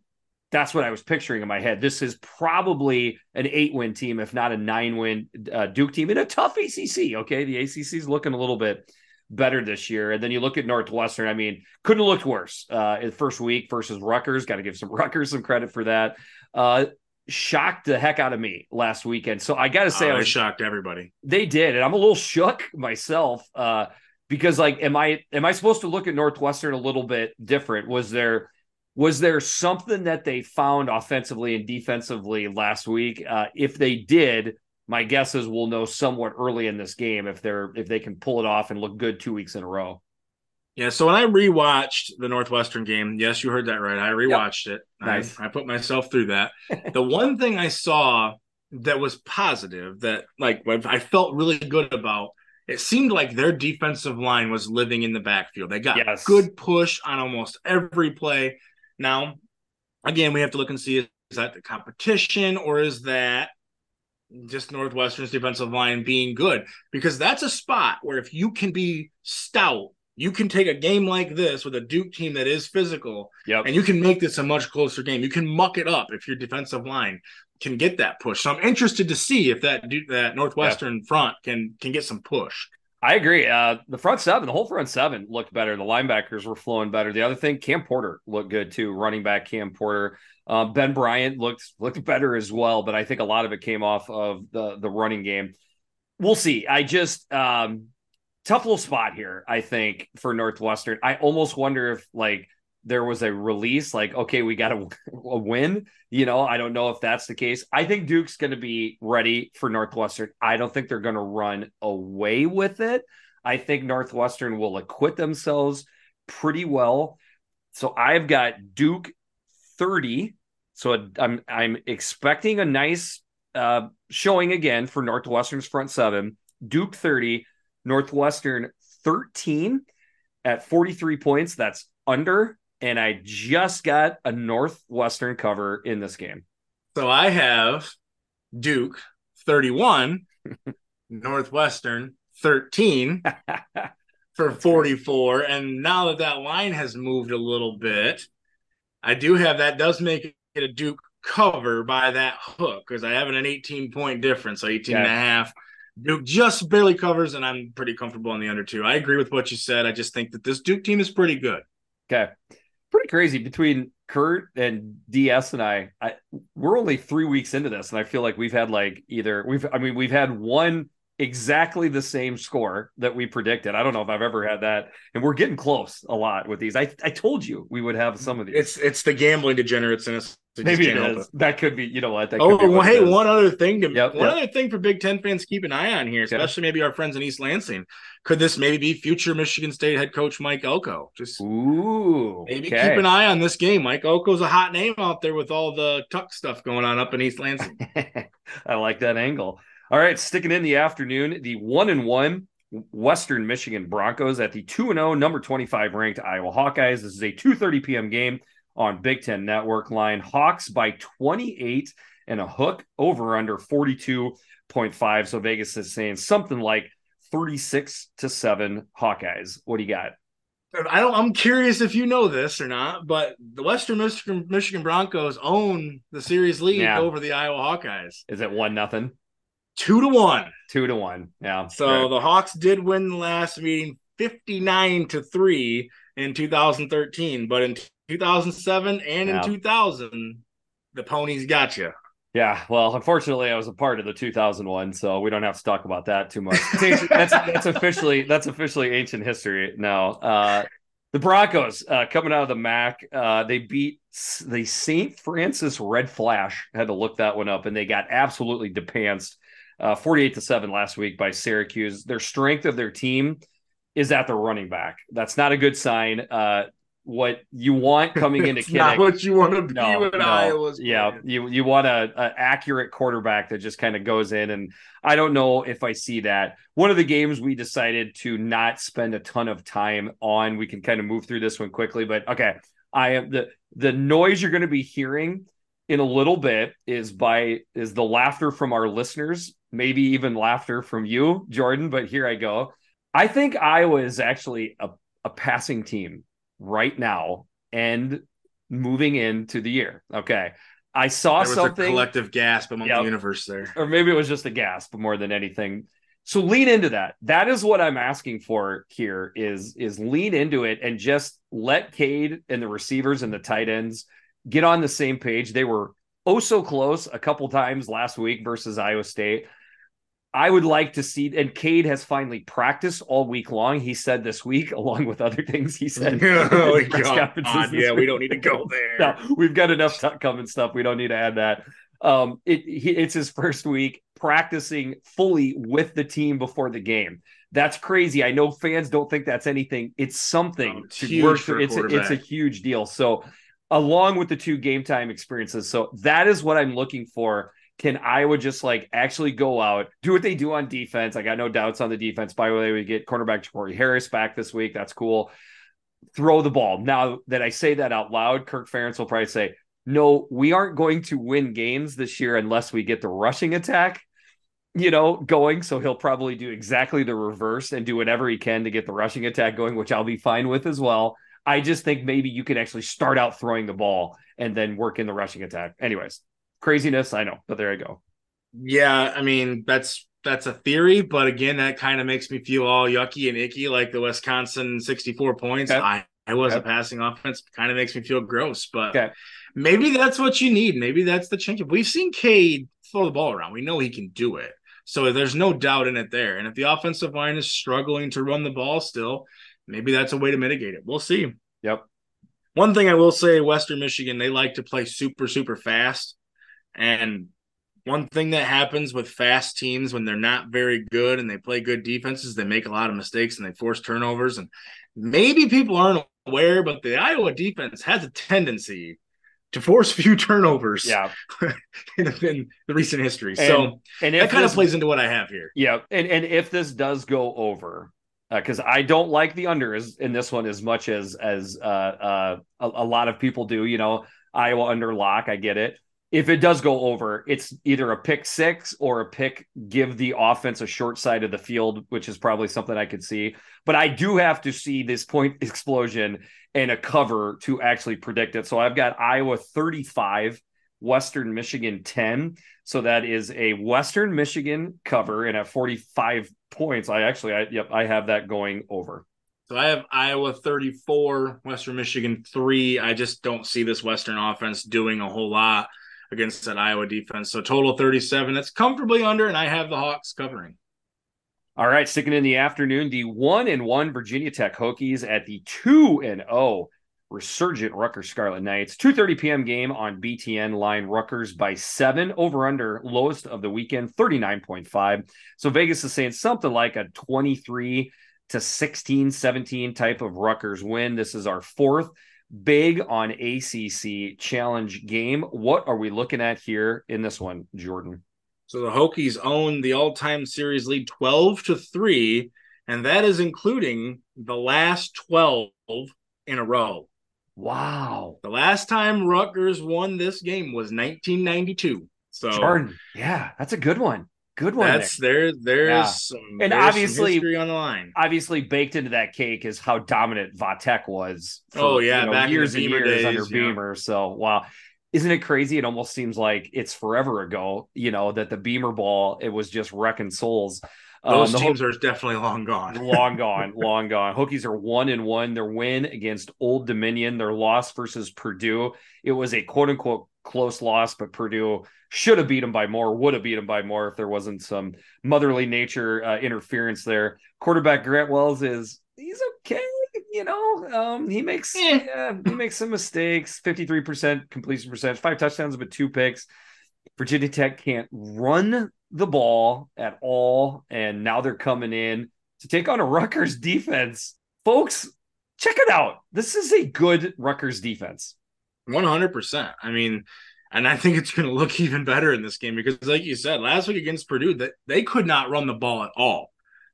that's what I was picturing in my head. This is probably an eight-win team, if not a nine-win uh, Duke team in a tough ACC. Okay, the ACC is looking a little bit better this year, and then you look at Northwestern. I mean, couldn't have looked worse uh, in the first week versus Rutgers. Got to give some Rutgers some credit for that. Uh, shocked the heck out of me last weekend. So I got to say, oh, I was shocked everybody. They did, and I'm a little shook myself. Uh, because like am i am i supposed to look at northwestern a little bit different was there was there something that they found offensively and defensively last week uh, if they did my guess is we'll know somewhat early in this game if they're if they can pull it off and look good two weeks in a row yeah so when i rewatched the northwestern game yes you heard that right i rewatched yep. it nice. I, I put myself through that the one thing i saw that was positive that like i felt really good about it seemed like their defensive line was living in the backfield. They got yes. good push on almost every play. Now, again, we have to look and see is that the competition or is that just Northwestern's defensive line being good? Because that's a spot where if you can be stout, you can take a game like this with a Duke team that is physical, yep. and you can make this a much closer game. You can muck it up if your defensive line can get that push. So I'm interested to see if that that Northwestern front can can get some push. I agree. Uh, the front seven, the whole front seven looked better. The linebackers were flowing better. The other thing, Cam Porter looked good too. Running back Cam Porter, uh, Ben Bryant looked looked better as well. But I think a lot of it came off of the the running game. We'll see. I just um, tough little spot here. I think for Northwestern. I almost wonder if like there was a release like okay we got a, a, win. You know i don't know if that's the case. I think duke's going to be ready for northwestern. I don't think they're going to run away with it. I think northwestern will acquit themselves pretty well. So i've got duke 30 so i'm i'm expecting a nice uh, showing again for northwestern's front seven. Duke 30 northwestern 13 at 43 points that's under and I just got a Northwestern cover in this game. So I have Duke 31, Northwestern 13 for 44. And now that that line has moved a little bit, I do have that does make it a Duke cover by that hook because I have an 18 point difference, so 18 yeah. and a half. Duke just barely covers, and I'm pretty comfortable on the under two. I agree with what you said. I just think that this Duke team is pretty good. Okay pretty crazy between Kurt and DS and I, I. We're only three weeks into this, and I feel like we've had like either we've. I mean, we've had one exactly the same score that we predicted. I don't know if I've ever had that, and we're getting close a lot with these. I I told you we would have some of these. It's it's the gambling degenerates in us. Maybe it is. It. That could be. You know what? That oh, well, hey, one other thing to yep, one yep. other thing for Big Ten fans keep an eye on here, especially maybe our friends in East Lansing. Could this maybe be future Michigan State head coach Mike Elko? Just ooh, maybe okay. keep an eye on this game. Mike Elko's a hot name out there with all the tuck stuff going on up in East Lansing. I like that angle. All right, sticking in the afternoon, the one and one Western Michigan Broncos at the 2 and 0, number 25 ranked Iowa Hawkeyes. This is a 2:30 p.m. game on Big Ten Network line. Hawks by 28 and a hook over under 42.5. So Vegas is saying something like 36 to 7 Hawkeyes. What do you got? I don't. I'm curious if you know this or not, but the Western Michigan, Michigan Broncos own the series lead yeah. over the Iowa Hawkeyes. Is it one nothing? Two to one. Two to one. Yeah. So right. the Hawks did win the last meeting, 59 to three in 2013, but in 2007 and yeah. in 2000, the ponies got you. Yeah, well, unfortunately, I was a part of the 2001, so we don't have to talk about that too much. that's that's officially that's officially ancient history now. Uh, the Broncos uh, coming out of the MAC, uh, they beat the St. Francis Red Flash. I had to look that one up, and they got absolutely depanced, uh, 48 to seven last week by Syracuse. Their strength of their team is at the running back. That's not a good sign. Uh, what you want coming into Kinnick. Not what you want to be no, no. Iowa's. Yeah, playing. you you want a, a accurate quarterback that just kind of goes in, and I don't know if I see that. One of the games we decided to not spend a ton of time on. We can kind of move through this one quickly, but okay. I am the the noise you're going to be hearing in a little bit is by is the laughter from our listeners, maybe even laughter from you, Jordan. But here I go. I think Iowa is actually a, a passing team right now and moving into the year. Okay. I saw something collective gasp among yep. the universe there. Or maybe it was just a gasp more than anything. So lean into that. That is what I'm asking for here is is lean into it and just let Cade and the receivers and the tight ends get on the same page. They were oh so close a couple times last week versus Iowa State. I would like to see, and Cade has finally practiced all week long. He said this week, along with other things he said. oh, God. Yeah, we don't need to go there. no, we've got enough t- coming stuff. We don't need to add that. Um, it, he, it's his first week practicing fully with the team before the game. That's crazy. I know fans don't think that's anything. It's something oh, it's to work. For it's a, it's a huge deal. So, along with the two game time experiences, so that is what I'm looking for can Iowa just like actually go out, do what they do on defense? I got no doubts on the defense. By the way, we get cornerback Corey Harris back this week. That's cool. Throw the ball. Now that I say that out loud, Kirk Ferentz will probably say, no, we aren't going to win games this year unless we get the rushing attack, you know, going. So he'll probably do exactly the reverse and do whatever he can to get the rushing attack going, which I'll be fine with as well. I just think maybe you can actually start out throwing the ball and then work in the rushing attack. Anyways, craziness. I know, but there I go. Yeah, I mean that's that's a theory, but again, that kind of makes me feel all yucky and icky, like the Wisconsin 64 points. Okay. I I was okay. a passing offense, kind of makes me feel gross, but okay. maybe that's what you need. Maybe that's the change. We've seen Cade throw the ball around. We know he can do it. So there's no doubt in it there. And if the offensive line is struggling to run the ball still, maybe that's a way to mitigate it. We'll see. Yep. One thing I will say, Western Michigan, they like to play super, super fast. And one thing that happens with fast teams when they're not very good and they play good defenses, they make a lot of mistakes and they force turnovers. And maybe people aren't aware, but the Iowa defense has a tendency to force few turnovers. Yeah, in, in, the recent history. And, so and that kind this, of plays into what I have here. Yeah, and and if this does go over, because uh, I don't like the under in this one as much as as uh, uh, a, a lot of people do. You know, Iowa under lock. I get it if it does go over, it's either a pick six or a pick give the offense a short side of the field, which is probably something I could see. But I do have to see this point explosion and a cover to actually predict it. So I've got Iowa 35, Western Michigan 10. So that is a Western Michigan cover. And at 45 points, I actually, I, yep, I have that going over. So I have Iowa 34, Western Michigan 3. I just don't see this Western offense doing a whole lot against that Iowa defense. So total 37. That's comfortably under, and I have the Hawks covering. All right, sticking in the afternoon, the one and one Virginia Tech Hokies at the two and zero resurgent Rutgers Scarlet Knights. 2:30 p.m. game on BTN line. Rutgers by seven over under lowest of the weekend 39.5. So Vegas is saying something like a 23 to 16, 17 type of Rutgers win. This is our fourth big on ACC challenge game. What are we looking at here in this one, Jordan? So the Hokies own the all-time series lead 12 to 3, and that is including the last 12 in a row. Wow. The last time Rutgers won this game was 1992. So Jordan, yeah, that's a good one. Good one. that's there. There's Yeah. some And obviously- on the line. obviously baked into that cake is how dominant Vatek was. For, Oh, yeah, you know, back in the years and years days, under yeah. Beamer. So wow, isn't it crazy? It almost seems like it's forever ago. You know that the Beamer ball it was just wrecking souls. Um, Those the teams are definitely long gone. long gone, long gone. Hokies are one and one. Their win against Old Dominion, their loss versus Purdue. It was a quote unquote close loss, but Purdue should have beat them by more, would have beat them by more if there wasn't some motherly nature uh, interference there. Quarterback Grant Wells is he's okay. You know, um, he makes Eh. yeah, he makes some mistakes. Fifty three percent completion percentage, five touchdowns, but two picks. Virginia Tech can't run the ball at all, and now they're coming in to take on a Rutgers defense. Folks, check it out. This is a good Rutgers defense. One hundred percent. I mean, and I think it's going to look even better in this game because, like you said, last week against Purdue, that they could not run the ball at all.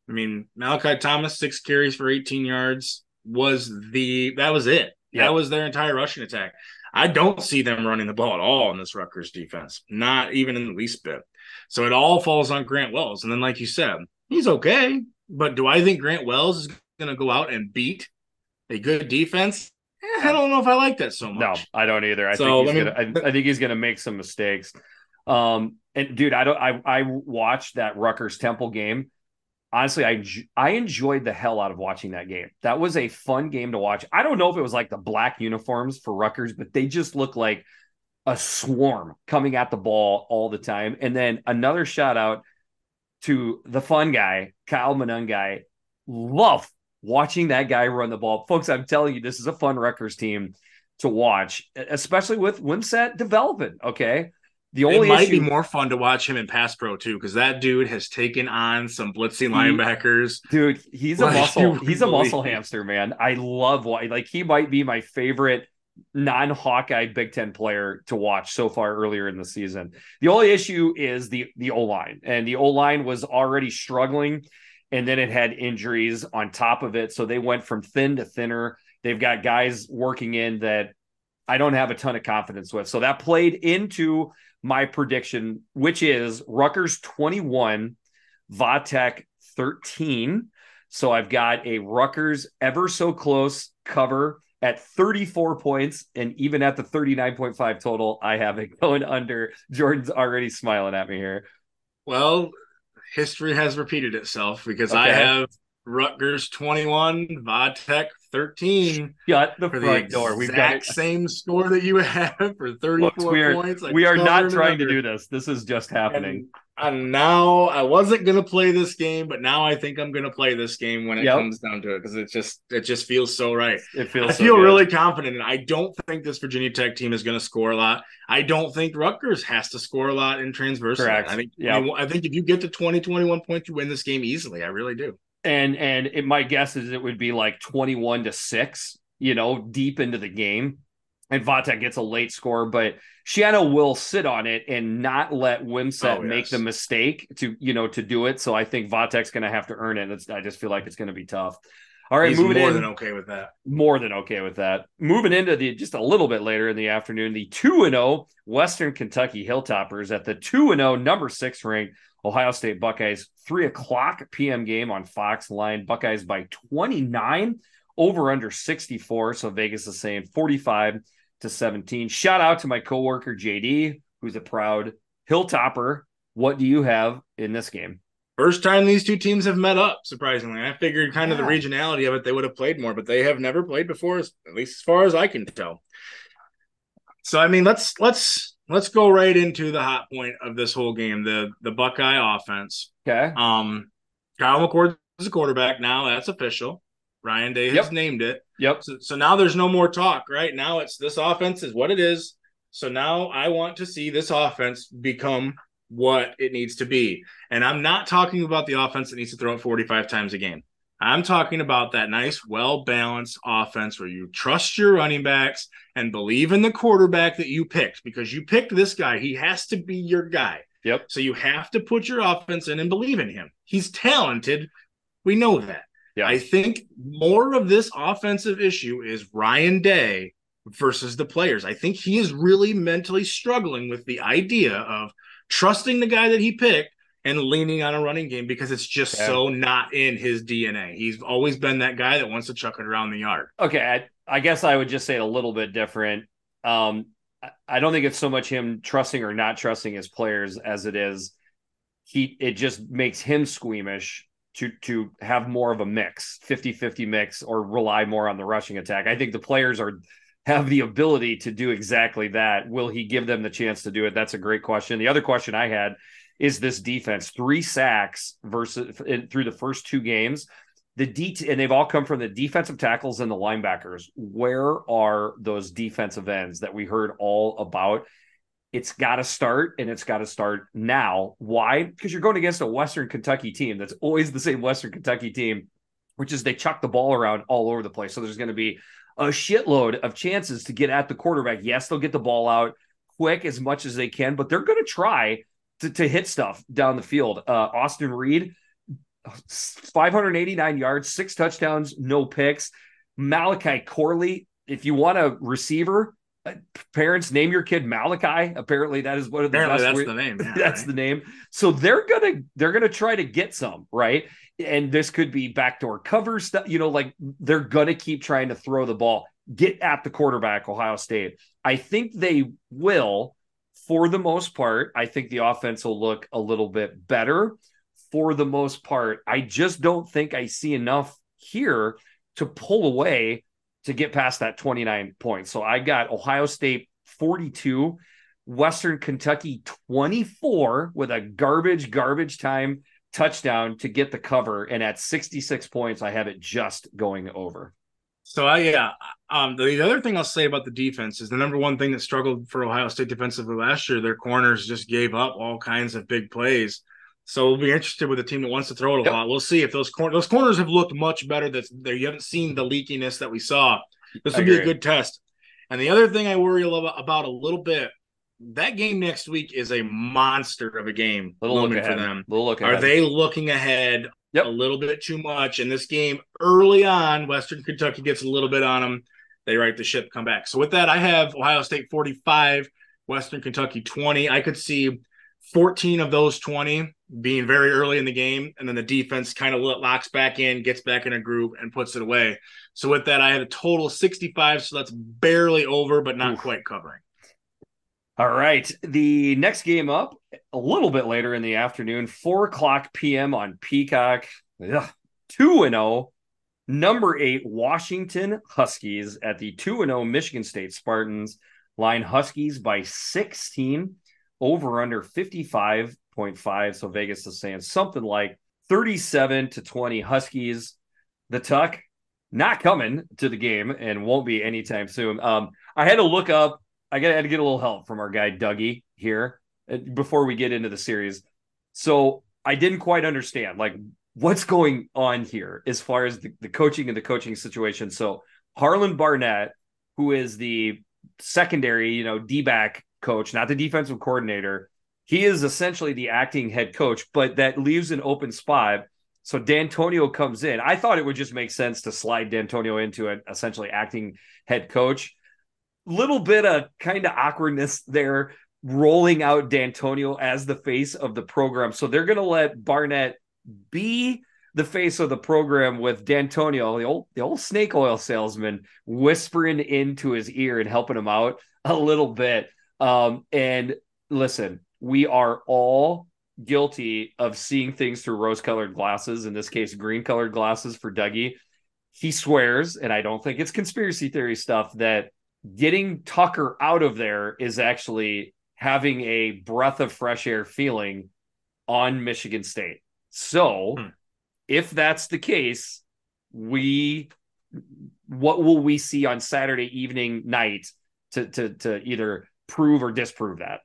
I mean, Malachi Thomas six carries for eighteen yards was the that was it. Yeah. That was their entire rushing attack. I don't see them running the ball at all in this Rutgers defense, not even in the least bit. So it all falls on Grant Wells. And then, like you said, he's okay. But do I think Grant Wells is going to go out and beat a good defense? Eh, I don't know if I like that so much. No. I don't either. I So, think he's I mean- gonna. I, I think he's gonna make some mistakes. Um, and dude, I don't. I I watched that Rutgers Temple game. Honestly, I I enjoyed the hell out of watching that game. That was a fun game to watch. I don't know if it was like the black uniforms for Rutgers, but they just look like a swarm coming at the ball all the time. And then another shout out to the fun guy, Kyle Monangai. Love watching that guy run the ball. Folks, I'm telling you, this is a fun Rutgers team to watch, especially with Wimsatt developing. Okay. The It only might issue, be more fun to watch him in pass pro too, because that dude has taken on some blitzing linebackers. dude, he's a muscle, he's a muscle hamster, man. I love what like he might be my favorite non-Hawkeye Big Ten player to watch so far earlier in the season. The only issue is the the O line, and the O line was already struggling, and then it had injuries on top of it, so they went from thin to thinner. They've got guys working in that I don't have a ton of confidence with, so that played into my prediction, which is Rutgers twenty one, Vatek thirteen. So I've got a Rutgers ever so close cover at 34 points. And even at the 39.5 total, I have it going under. Jordan's already smiling at me here. Well, history has repeated itself because I have Rutgers 21, Vodtech 13 Shut the for the front door. We've got exact same score that you have for 34 Folks, we are, points. I we are not trying to do this. This is just happening. And, now I wasn't gonna play this game, but now I think I'm gonna play this game when it Yep. comes down to it because it just it just feels so right. it feels I so feel good. really confident, and I don't think this Virginia Tech team is going to score a lot. I don't think Rutgers has to score a lot in transversal. Correct. I think, Yeah. I, mean, I think if you get to 20, 21 points, you win this game easily. I really do. and and it, my guess is it would be like 21 to 6 you know deep into the game and Vatek gets a late score but Schiano will sit on it and not let Wimsatt Oh, make the mistake to you know to do it so I think Vatek's going to have to earn it it's, I just feel like it's going to be tough all right He's moving more in than okay with that. more than okay with that. Moving into the just a little bit later in the afternoon, the 2 and 0 Western Kentucky Hilltoppers at the 2 and 0 number 6 ranked Ohio State Buckeyes 3 o'clock PM game on Fox line. Buckeyes by 29 over under 64. So Vegas is saying 45 to 17. Shout out to my coworker JD, who's a proud Hilltopper. What do you have in this game? First time these two teams have met up, surprisingly. I figured kind of the regionality of it, they would have played more, but they have never played before, at least as far as I can tell. So I mean, let's let's let's go right into the hot point of this whole game, the the Buckeye offense. Okay. Um, Kyle McCord is a quarterback now. That's official. Ryan Day has Yep. named it. Yep. So, so now there's no more talk, right? Now it's this offense is what it is. So now I want to see this offense become what it needs to be. And I'm not talking about the offense that needs to throw it 45 times a game. I'm talking about that nice, well balanced offense where you trust your running backs and believe in the quarterback that you picked because you picked this guy. He has to be your guy. Yep. So you have to put your offense in and believe in him. He's talented. We know that. Yeah. I think more of this offensive issue is Ryan Day versus the players. I think he is really mentally struggling with the idea of trusting the guy that he picked and leaning on a running game because it's just yeah. so not in his DNA. He's always been that guy that wants to chuck it around the yard. Okay, I, I guess I would just say a little bit different. Um, I don't think it's so much him trusting or not trusting his players as it is he it just makes him squeamish to to have more of a mix 50-50 mix or rely more on the rushing attack. I think the players are have the ability to do exactly that. Will he give them the chance to do it? That's a great question. The other question I had is this defense three sacks versus in, through the first two games. The D and they've all come from the defensive tackles and the linebackers. Where are those defensive ends that we heard all about? It's got to start and it's got to start now. Why? Because you're going against a Western Kentucky team that's always the same Western Kentucky team, which is they chuck the ball around all over the place. So there's going to be a shitload of chances to get at the quarterback. Yes, they'll get the ball out quick as much as they can, but they're going to try to, hit stuff down the field. Uh, Austin Reed, 589 yards, six touchdowns, no picks. Malachi Corley, if you want a receiver, Uh, parents name your kid Malachi. Apparently, that is one of the Apparently best. That's the name. Yeah, that's right? the name. So they're gonna they're gonna try to get some right, and this could be backdoor cover stuff. You know, like they're gonna keep trying to throw the ball, get at the quarterback. Ohio State. I think they will for the most part, I think the offense will look a little bit better for the most part. I just don't think I see enough here to pull away to get past that 29 points. So I got Ohio State 42, Western Kentucky 24 with a garbage, garbage time touchdown to get the cover. And at 66 points, I have it just going over. So I yeah, um, the, the, other thing I'll say about the defense is the number one thing that struggled for Ohio State defensively last year. Their corners just gave up all kinds of big plays. So we'll be interested with a team that wants to throw it a yep. lot. We'll see if those cor- those corners have looked much better. That there you haven't seen the leakiness that we saw. This will be a good test. And the other thing I worry about, about a little bit that game next week is a monster of a game little look for them. Little look Are they looking ahead yep. a little bit too much. In this game, early on, Western Kentucky gets a little bit on them. They right the ship, come back. So with that, I have Ohio State 45, Western Kentucky 20. I could see 14 of those 20 being very early in the game, and then the defense kind of locks back in, gets back in a group, and puts it away. So with that, I had a total 65. So that's barely over, but not Oof. quite covering. All right. The next game up a little bit later in the afternoon, 4 o'clock p.m. on Peacock. 2 and 0. Number eight, Washington Huskies at the 2 0 Michigan State Spartans. Line Huskies by 16, over under 55.5. So Vegas is saying something like 37 to 20 Huskies. The Tuck not coming to the game and won't be anytime soon. Um, I had to look up I got to get a little help from our guy Dougie here uh, before we get into the series. So I didn't quite understand like what's going on here as far as the, the coaching and the coaching situation. So Harlan Barnett, who is the secondary, you know, D back coach, not the defensive coordinator, he is essentially the acting head coach, but that leaves an open spot. So Dantonio comes in. I thought it would just make sense to slide Dantonio into an essentially acting head coach little bit of kind of awkwardness there rolling out Dantonio as the face of the program. So they're going to let Barnett be the face of the program with Dantonio, the old the old snake oil salesman, whispering into his ear and helping him out a little bit. Um, and listen, we are all guilty of seeing things through rose-colored glasses. In this case, green-colored glasses for Dougie. He swears, and I don't think it's conspiracy theory stuff that getting Tucker out of there is actually having a breath of fresh air feeling on Michigan State. So, hmm. if that's the case, we what will we see on Saturday evening night to to to either prove or disprove that?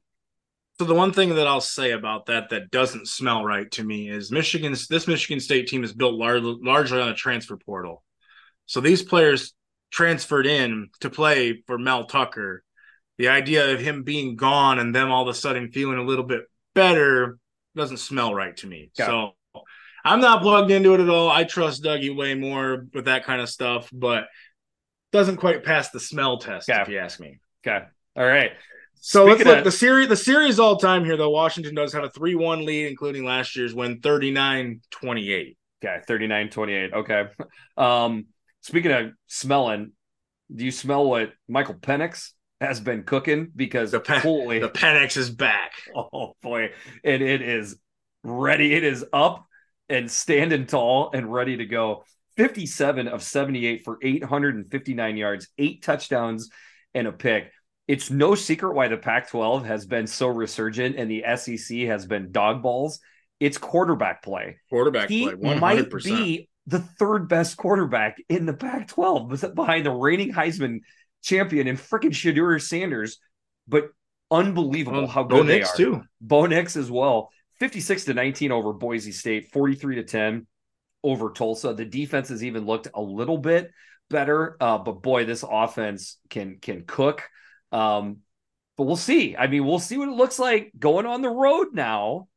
So the one thing that I'll say about that that doesn't smell right to me is Michigan's this Michigan State team is built lar- largely on a transfer portal. So these players transferred in to play for Mel Tucker, the idea of him being gone and them all of a sudden feeling a little bit better doesn't smell right to me. Got so it. I'm not plugged into it at all. I trust Dougie way more with that kind of stuff, but doesn't quite pass the smell test, Okay. if you ask me. Okay. All right. So let's look the series. The series all time here, though. Washington does have a three-one lead, including last year's win, 39-28. Okay. 39 28. Okay. Um, speaking of smelling, do you smell what Michael Penix has been cooking? Because The Pen- holy The Penix is back. Oh boy, and it is ready. It is up and standing tall and ready to go. 57 of 78 for 859 yards, eight touchdowns, and a pick. It's no secret why the Pac 12 has been so resurgent and the SEC has been dog balls. It's quarterback play. Quarterback He play, one might hundred percent. be the third best quarterback in the Pac 12 behind the reigning Heisman champion and freaking Shedeur Sanders. But unbelievable how Bo good they Nix are. too. Bo Nix as well. 56 to 19 over Boise State, 43 to 10 over Tulsa. The defense has even looked a little bit better, uh, but boy, this offense can can cook. Um, but we'll see. I mean, we'll see what it looks like going on the road now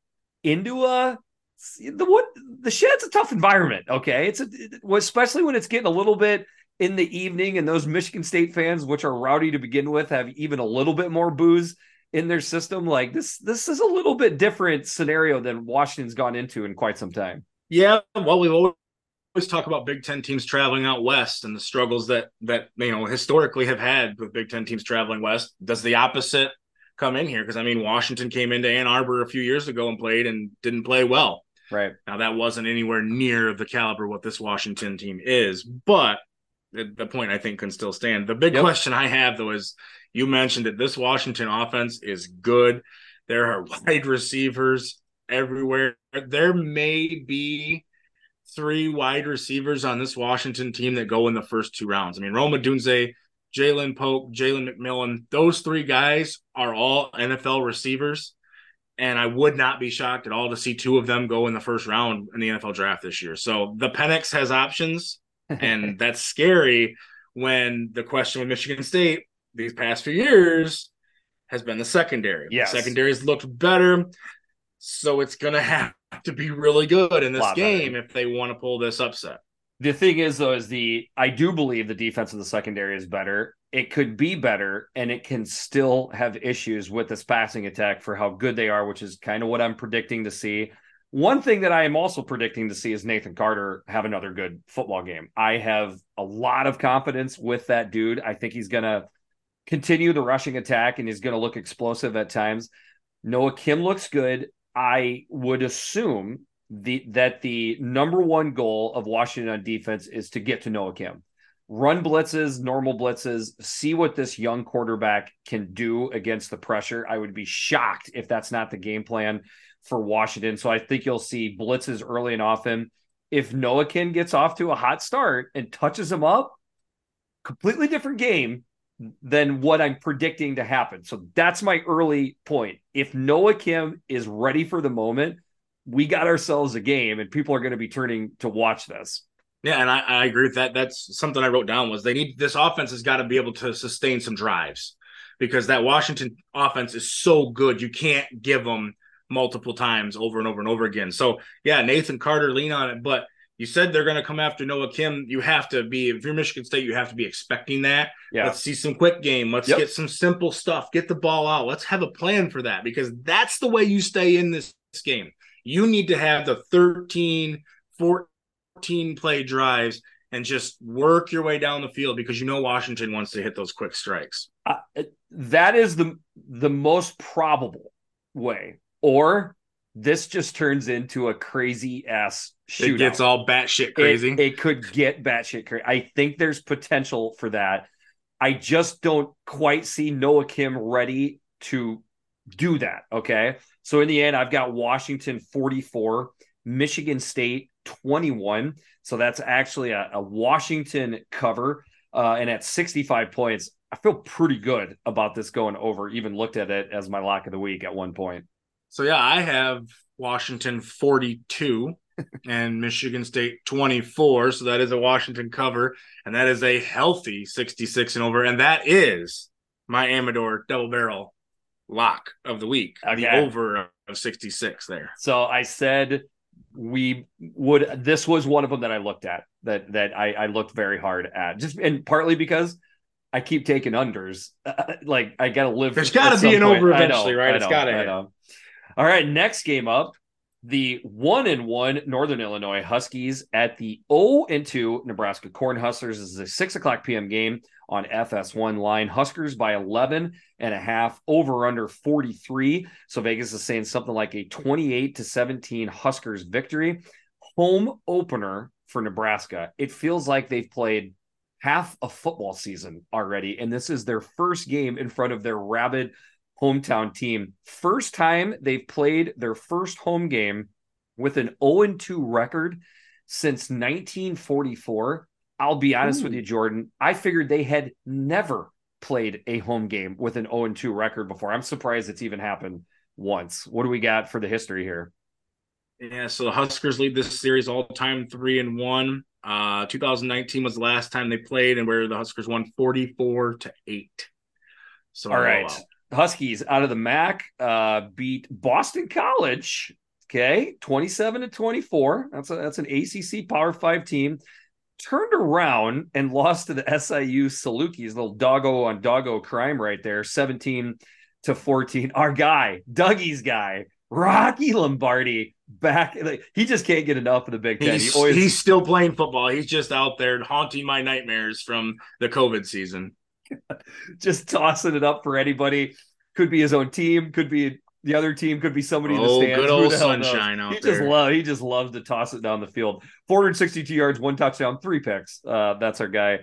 into a the what the shed's a tough environment. Okay, it's a, especially when it's getting a little bit in the evening, and those Michigan State fans, which are rowdy to begin with, have even a little bit more booze in their system. Like this, this is a little bit different scenario than Washington's gone into in quite some time. Yeah, well, we've always talk about Big Ten teams traveling out west and the struggles that that you know historically have had with Big Ten teams traveling west. Does the opposite come in here? Because I mean, Washington came into Ann Arbor a few years ago and played and didn't play well. Right. Now that wasn't anywhere near the caliber what this Washington team is, but the, the point I think can still stand. The big Yep. question I have though is you mentioned that this Washington offense is good. There are wide receivers everywhere. There may be three wide receivers on this Washington team that go in the first two rounds. I mean, Rome Odunze, Ja'Lynn Polk, Jalen McMillan, those three guys are all NFL receivers. And I would not be shocked at all to see two of them go in the first round in the NFL draft this year. So the Penix has options, and that's scary when the question with Michigan State these past few years has been the secondary. Yes. The secondary has looked better. So it's going to have to be really good in this Lot better. game if they want to pull this upset. The thing is, though, is the I do believe the defense of the secondary is better. It could be better, and it can still have issues with this passing attack for how good they are, which is kind of what I'm predicting to see. One thing that I am also predicting to see is Nathan Carter have another good football game. I have a lot of confidence with that dude. I think he's going to continue the rushing attack and he's going to look explosive at times. Noah Kim looks good. I would assume the that the number one goal of Washington on defense is to get to Noah Kim. Run blitzes, normal blitzes, see what this young quarterback can do against the pressure. I would be shocked if that's not the game plan for Washington. So I think you'll see blitzes early and often. If Noah Kim gets off to a hot start and touches him up, completely different game than what I'm predicting to happen. So that's my early point. If Noah Kim is ready for the moment, we got ourselves a game and people are going to be turning to watch this. Yeah, and I, I agree with that. That's something I wrote down was they need this offense has got to be able to sustain some drives because that Washington offense is so good. You can't give them multiple times over and over and over again. So yeah, Nathan Carter lean on it, but you said they're going to come after Noah Kim. You have to be if you're Michigan State, you have to be expecting that. Yeah. Let's see some quick game. Let's Yep. get some simple stuff. Get the ball out. Let's have a plan for that because that's the way you stay in this, this game. You need to have the 13, 14 play drives and just work your way down the field because you know Washington wants to hit those quick strikes. Uh, that is the the most probable way. Or this just turns into a crazy ass shootout. It gets all batshit crazy. It, it could get batshit crazy. I think there's potential for that. I just don't quite see Noah Kim ready to do that. Okay. So in the end, I've got Washington 44, Michigan State 21. So that's actually a, a Washington cover. Uh, and at 65 points, I feel pretty good about this going over. Even looked at it as my lock of the week at one point. So yeah, I have Washington 42 and Michigan State 24. So that is a Washington cover, and that is a healthy 66 and over. And that is my Amador double barrel lock of the week. The over of 66 there. So I said we would this was one of them that I looked at that that I, I looked very hard at just and partly because I keep taking unders. Uh, like I gotta live. There's got to be an point. over eventually, know, right? It's got to. All right, next game up, the one and one Northern Illinois Huskies at the 0 and 2 Nebraska Cornhuskers. This is a six o'clock p.m. game on FS1 line. Huskers by 11 and a half, over under 43. So Vegas is saying something like a 28 to 17 Huskers victory. Home opener for Nebraska. It feels like they've played half a football season already, and this is their first game in front of their rabid hometown team. First time they've played their first home game with an 0 2 record since 1944. I'll be honest Ooh. with you, Jordan. I figured they had never played a home game with an 0 2 record before. I'm surprised it's even happened once. What do we got for the history here? Yeah, so the Huskers lead this series all time three and one. Uh, 2019 was the last time they played, and where the Huskers won 44 to eight. So all right, Huskies out of the MAC uh, beat Boston College. Okay, 27 to 24. That's a that's an ACC Power Five team turned around and lost to the SIU Salukis, little doggo on doggo crime right there, 17 to 14. Our guy, Dougie's guy, Rocky Lombardi, back. Like, he just can't get enough of the Big Ten. He's, he always... he's still playing football. He's just out there haunting my nightmares from the COVID season. just tossing it up for anybody. Could be his own team, could be the other team could be somebody in the oh, stands. Good old sunshine out he there. just love he just loves to toss it down the field. 462 yards, one touchdown, three picks. Uh, that's our guy.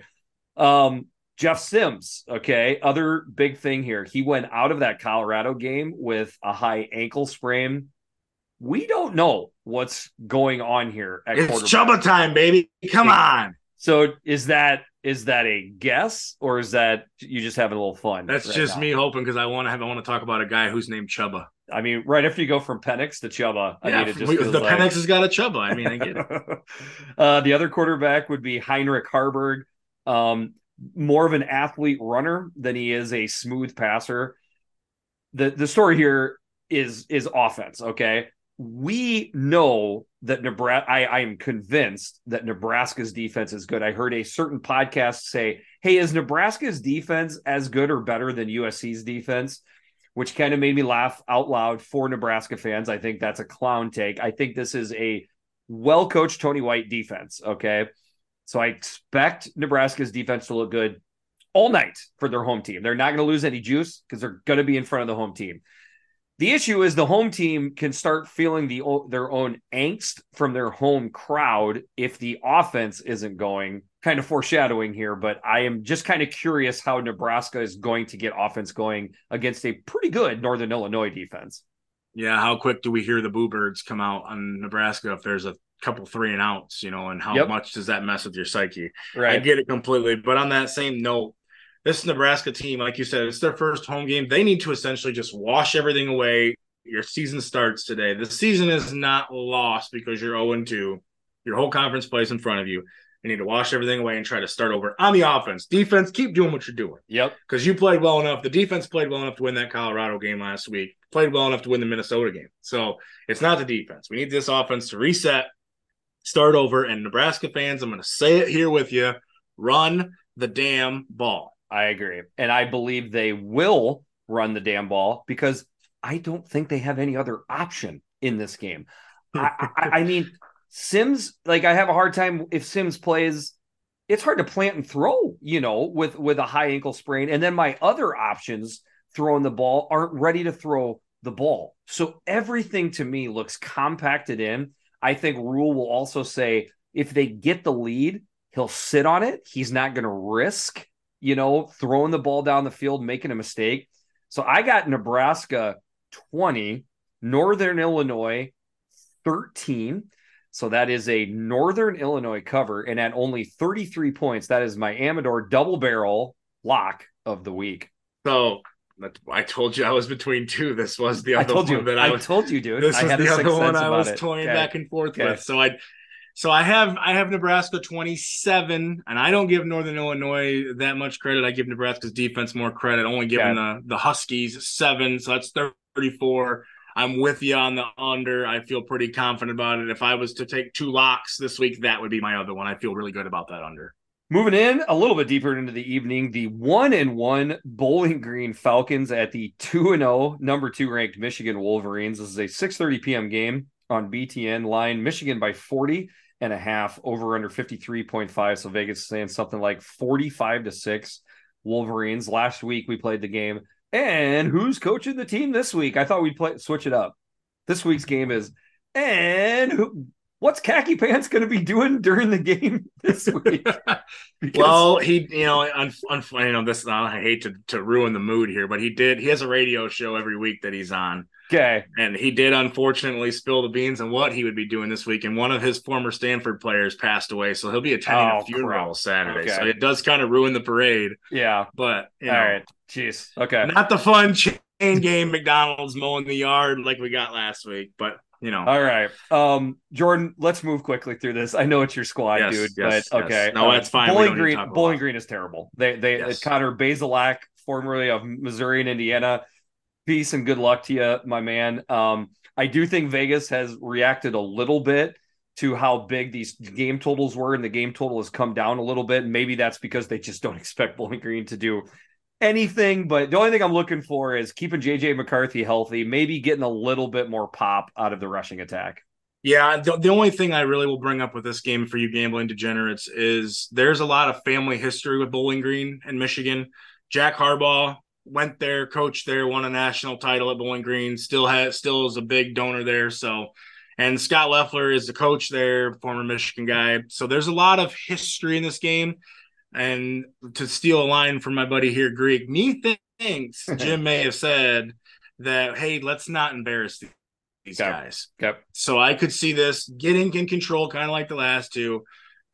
Um, Jeff Sims, okay. Other big thing here. He went out of that Colorado game with a high ankle sprain. We don't know what's going on here. it's Chubba time, baby. Come on. So is that is that a guess or is that you just having a little fun? That's right just now? me hoping because I want to have I want to talk about a guy who's named Chubba. I mean, right after you go from Penix to Chubba, I yeah, mean, it just we, the like... Penix has got a Chubba. I mean, I get it. uh, the other quarterback would be Heinrich Haarberg, um, more of an athlete runner than he is a smooth passer. the The story here is is offense. Okay, we know that Nebraska, I, I am convinced that Nebraska's defense is good. I heard a certain podcast say, Hey, is Nebraska's defense as good or better than USC's defense? Which kind of made me laugh out loud for Nebraska fans. I think that's a clown take. I think this is a well coached Tony White defense. Okay. So I expect Nebraska's defense to look good all night for their home team. They're not going to lose any juice because they're going to be in front of the home team. The issue is the home team can start feeling the their own angst from their home crowd if the offense isn't going. Kind of foreshadowing here, but I am just kind of curious how Nebraska is going to get offense going against a pretty good Northern Illinois defense. Yeah, how quick do we hear the Boo Birds come out on Nebraska if there's a couple three and outs, you know, and how yep. much does that mess with your psyche? Right. I get it completely. But on that same note, this Nebraska team, like you said, it's their first home game. They need to essentially just wash everything away. Your season starts today. The season is not lost because you're 0 2. Your whole conference plays in front of you. You need to wash everything away and try to start over on the offense. Defense, keep doing what you're doing. Yep. Because you played well enough. The defense played well enough to win that Colorado game last week, played well enough to win the Minnesota game. So it's not the defense. We need this offense to reset, start over. And Nebraska fans, I'm going to say it here with you run the damn ball. I agree. And I believe they will run the damn ball because I don't think they have any other option in this game. I, I, I, mean, Sims, like I have a hard time if Sims plays, it's hard to plant and throw, you know, with with a high ankle sprain. And then my other options throwing the ball aren't ready to throw the ball. So everything to me looks compacted in. I think Rhule will also say if they get the lead, he'll sit on it. He's not going to risk you know, throwing the ball down the field, making a mistake. So I got Nebraska 20, Northern Illinois 13. So that is a Northern Illinois cover. And at only 33 points, that is my Amador double barrel lock of the week. So I told you I was between two. This was the other I told one you, that I, I was, told you, dude. This is the other one I was toying okay. back and forth okay. with. So I so I have I have Nebraska 27, and I don't give Northern Illinois that much credit. I give Nebraska's defense more credit, only giving the, the Huskies seven, so that's 34. I'm with you on the under. I feel pretty confident about it. If I was to take two locks this week, that would be my other one. I feel really good about that under. Moving in a little bit deeper into the evening, the one and one Bowling Green Falcons at the two and zero number two ranked Michigan Wolverines. This is a six thirty p.m. game on BTN line. Michigan by forty and a half over under fifty three point five. So Vegas is saying something like forty five to six Wolverines. Last week we played the game, and who's coaching the team this week? I thought we'd play switch it up. This week's game is and who what's khaki pants going to be doing during the game this week because... well he you know un, un, you know this i hate to, to ruin the mood here but he did he has a radio show every week that he's on okay and he did unfortunately spill the beans on what he would be doing this week and one of his former stanford players passed away so he'll be attending oh, a funeral crap. saturday okay. so it does kind of ruin the parade yeah but you know, all right jeez okay not the fun chain game mcdonald's mowing the yard like we got last week but you know. All right. Um, Jordan, let's move quickly through this. I know it's your squad, yes, dude, yes, but okay. No, that's fine. Bowling Green, Bowling Green is terrible. They they yes. Connor Bazelak, formerly of Missouri and Indiana. Peace and good luck to you, my man. Um, I do think Vegas has reacted a little bit to how big these game totals were, and the game total has come down a little bit. Maybe that's because they just don't expect Bowling Green to do anything, but the only thing I'm looking for is keeping JJ McCarthy healthy, maybe getting a little bit more pop out of the rushing attack. Yeah, the, the only thing I really will bring up with this game for you gambling degenerates is there's a lot of family history with Bowling Green and Michigan. Jack Harbaugh went there, coached there, won a national title at Bowling Green, still has still is a big donor there. So and Scott Loeffler is the coach there, former Michigan guy. So there's a lot of history in this game. And to steal a line from my buddy here, Greek, me thinks Jim may have said that, hey, let's not embarrass these guys. yep. So I could see this getting in control, kind of like the last two,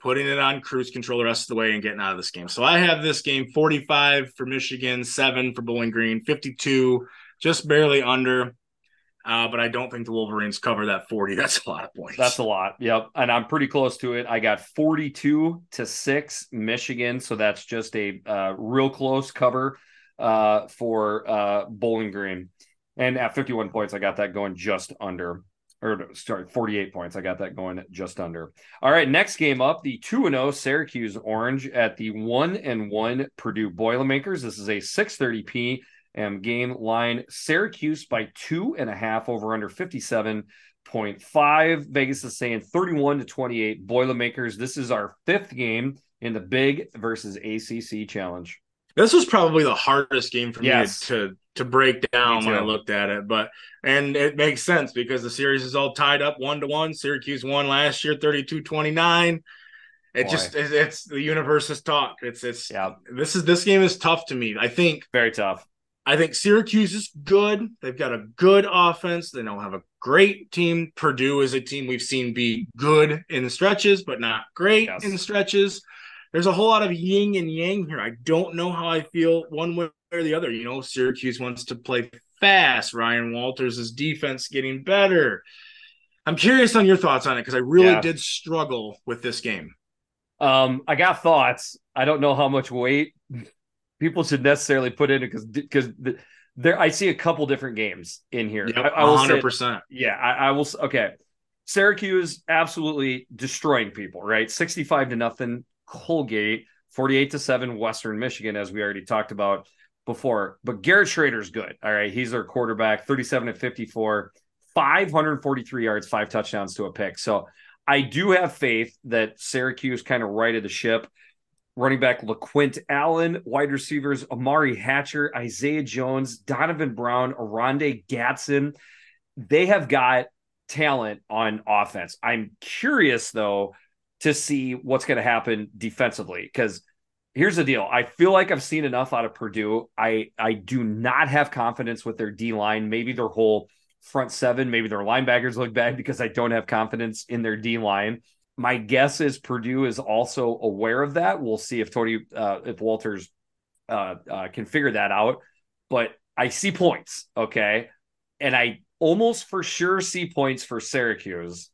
putting it on cruise control the rest of the way and getting out of this game. So I have this game 45 for Michigan, seven for Bowling Green, 52, just barely under. Uh, but I don't think the Wolverines cover that 40. That's a lot of points. That's a lot. Yep. And I'm pretty close to it. I got 42 to 6 Michigan. So that's just a uh, real close cover uh, for uh, Bowling Green. And at 51 points, I got that going just under. Or sorry, 48 points. I got that going just under. All right, next game up, the 2 0 Syracuse Orange at the 1 and 1 Purdue Boilermakers. This is a 630p and game line Syracuse by two and a half over under 57.5. Vegas is saying 31 to 28 Boilermakers. This is our fifth game in the Big versus ACC challenge. This was probably the hardest game for yes. me to to break down when I looked at it, but and it makes sense because the series is all tied up one to one. Syracuse won last year 32-29. It Boy. just it's the universe has talked. It's it's yeah. This is this game is tough to me. I think very tough. I think Syracuse is good. They've got a good offense. They don't have a great team. Purdue is a team we've seen be good in stretches, but not great yes. in stretches. There's a whole lot of yin and yang here. I don't know how I feel one way or the other. You know, Syracuse wants to play fast. Ryan Walters' defense getting better. I'm curious on your thoughts on it because I really yeah. did struggle with this game. Um, I got thoughts. I don't know how much weight people should necessarily put in it because because there I see a couple different games in here. Yep, I, I will 100%. Say, yeah, I, I will. Okay, Syracuse absolutely destroying people. Right, sixty-five to nothing. Colgate, forty-eight to seven. Western Michigan, as we already talked about before. But Garrett Shrader's good. All right, he's their quarterback. Thirty-seven to fifty-four. 543 yards, five touchdowns to a pick. So I do have faith that Syracuse kind of righted the ship running back LeQuint Allen, wide receivers Umari Hatcher, Isaiah Jones, Donovan Brown, Oronde Gadsden. They have got talent on offense. I'm curious though to see what's going to happen defensively because here's the deal. I feel like I've seen enough out of Purdue. I I do not have confidence with their D line, maybe their whole front seven, maybe their linebackers look bad because I don't have confidence in their D line my guess is Purdue is also aware of that. We'll see if Tony, uh, if Walters uh, uh, can figure that out. But I see points, okay, and I almost for sure see points for Syracuse.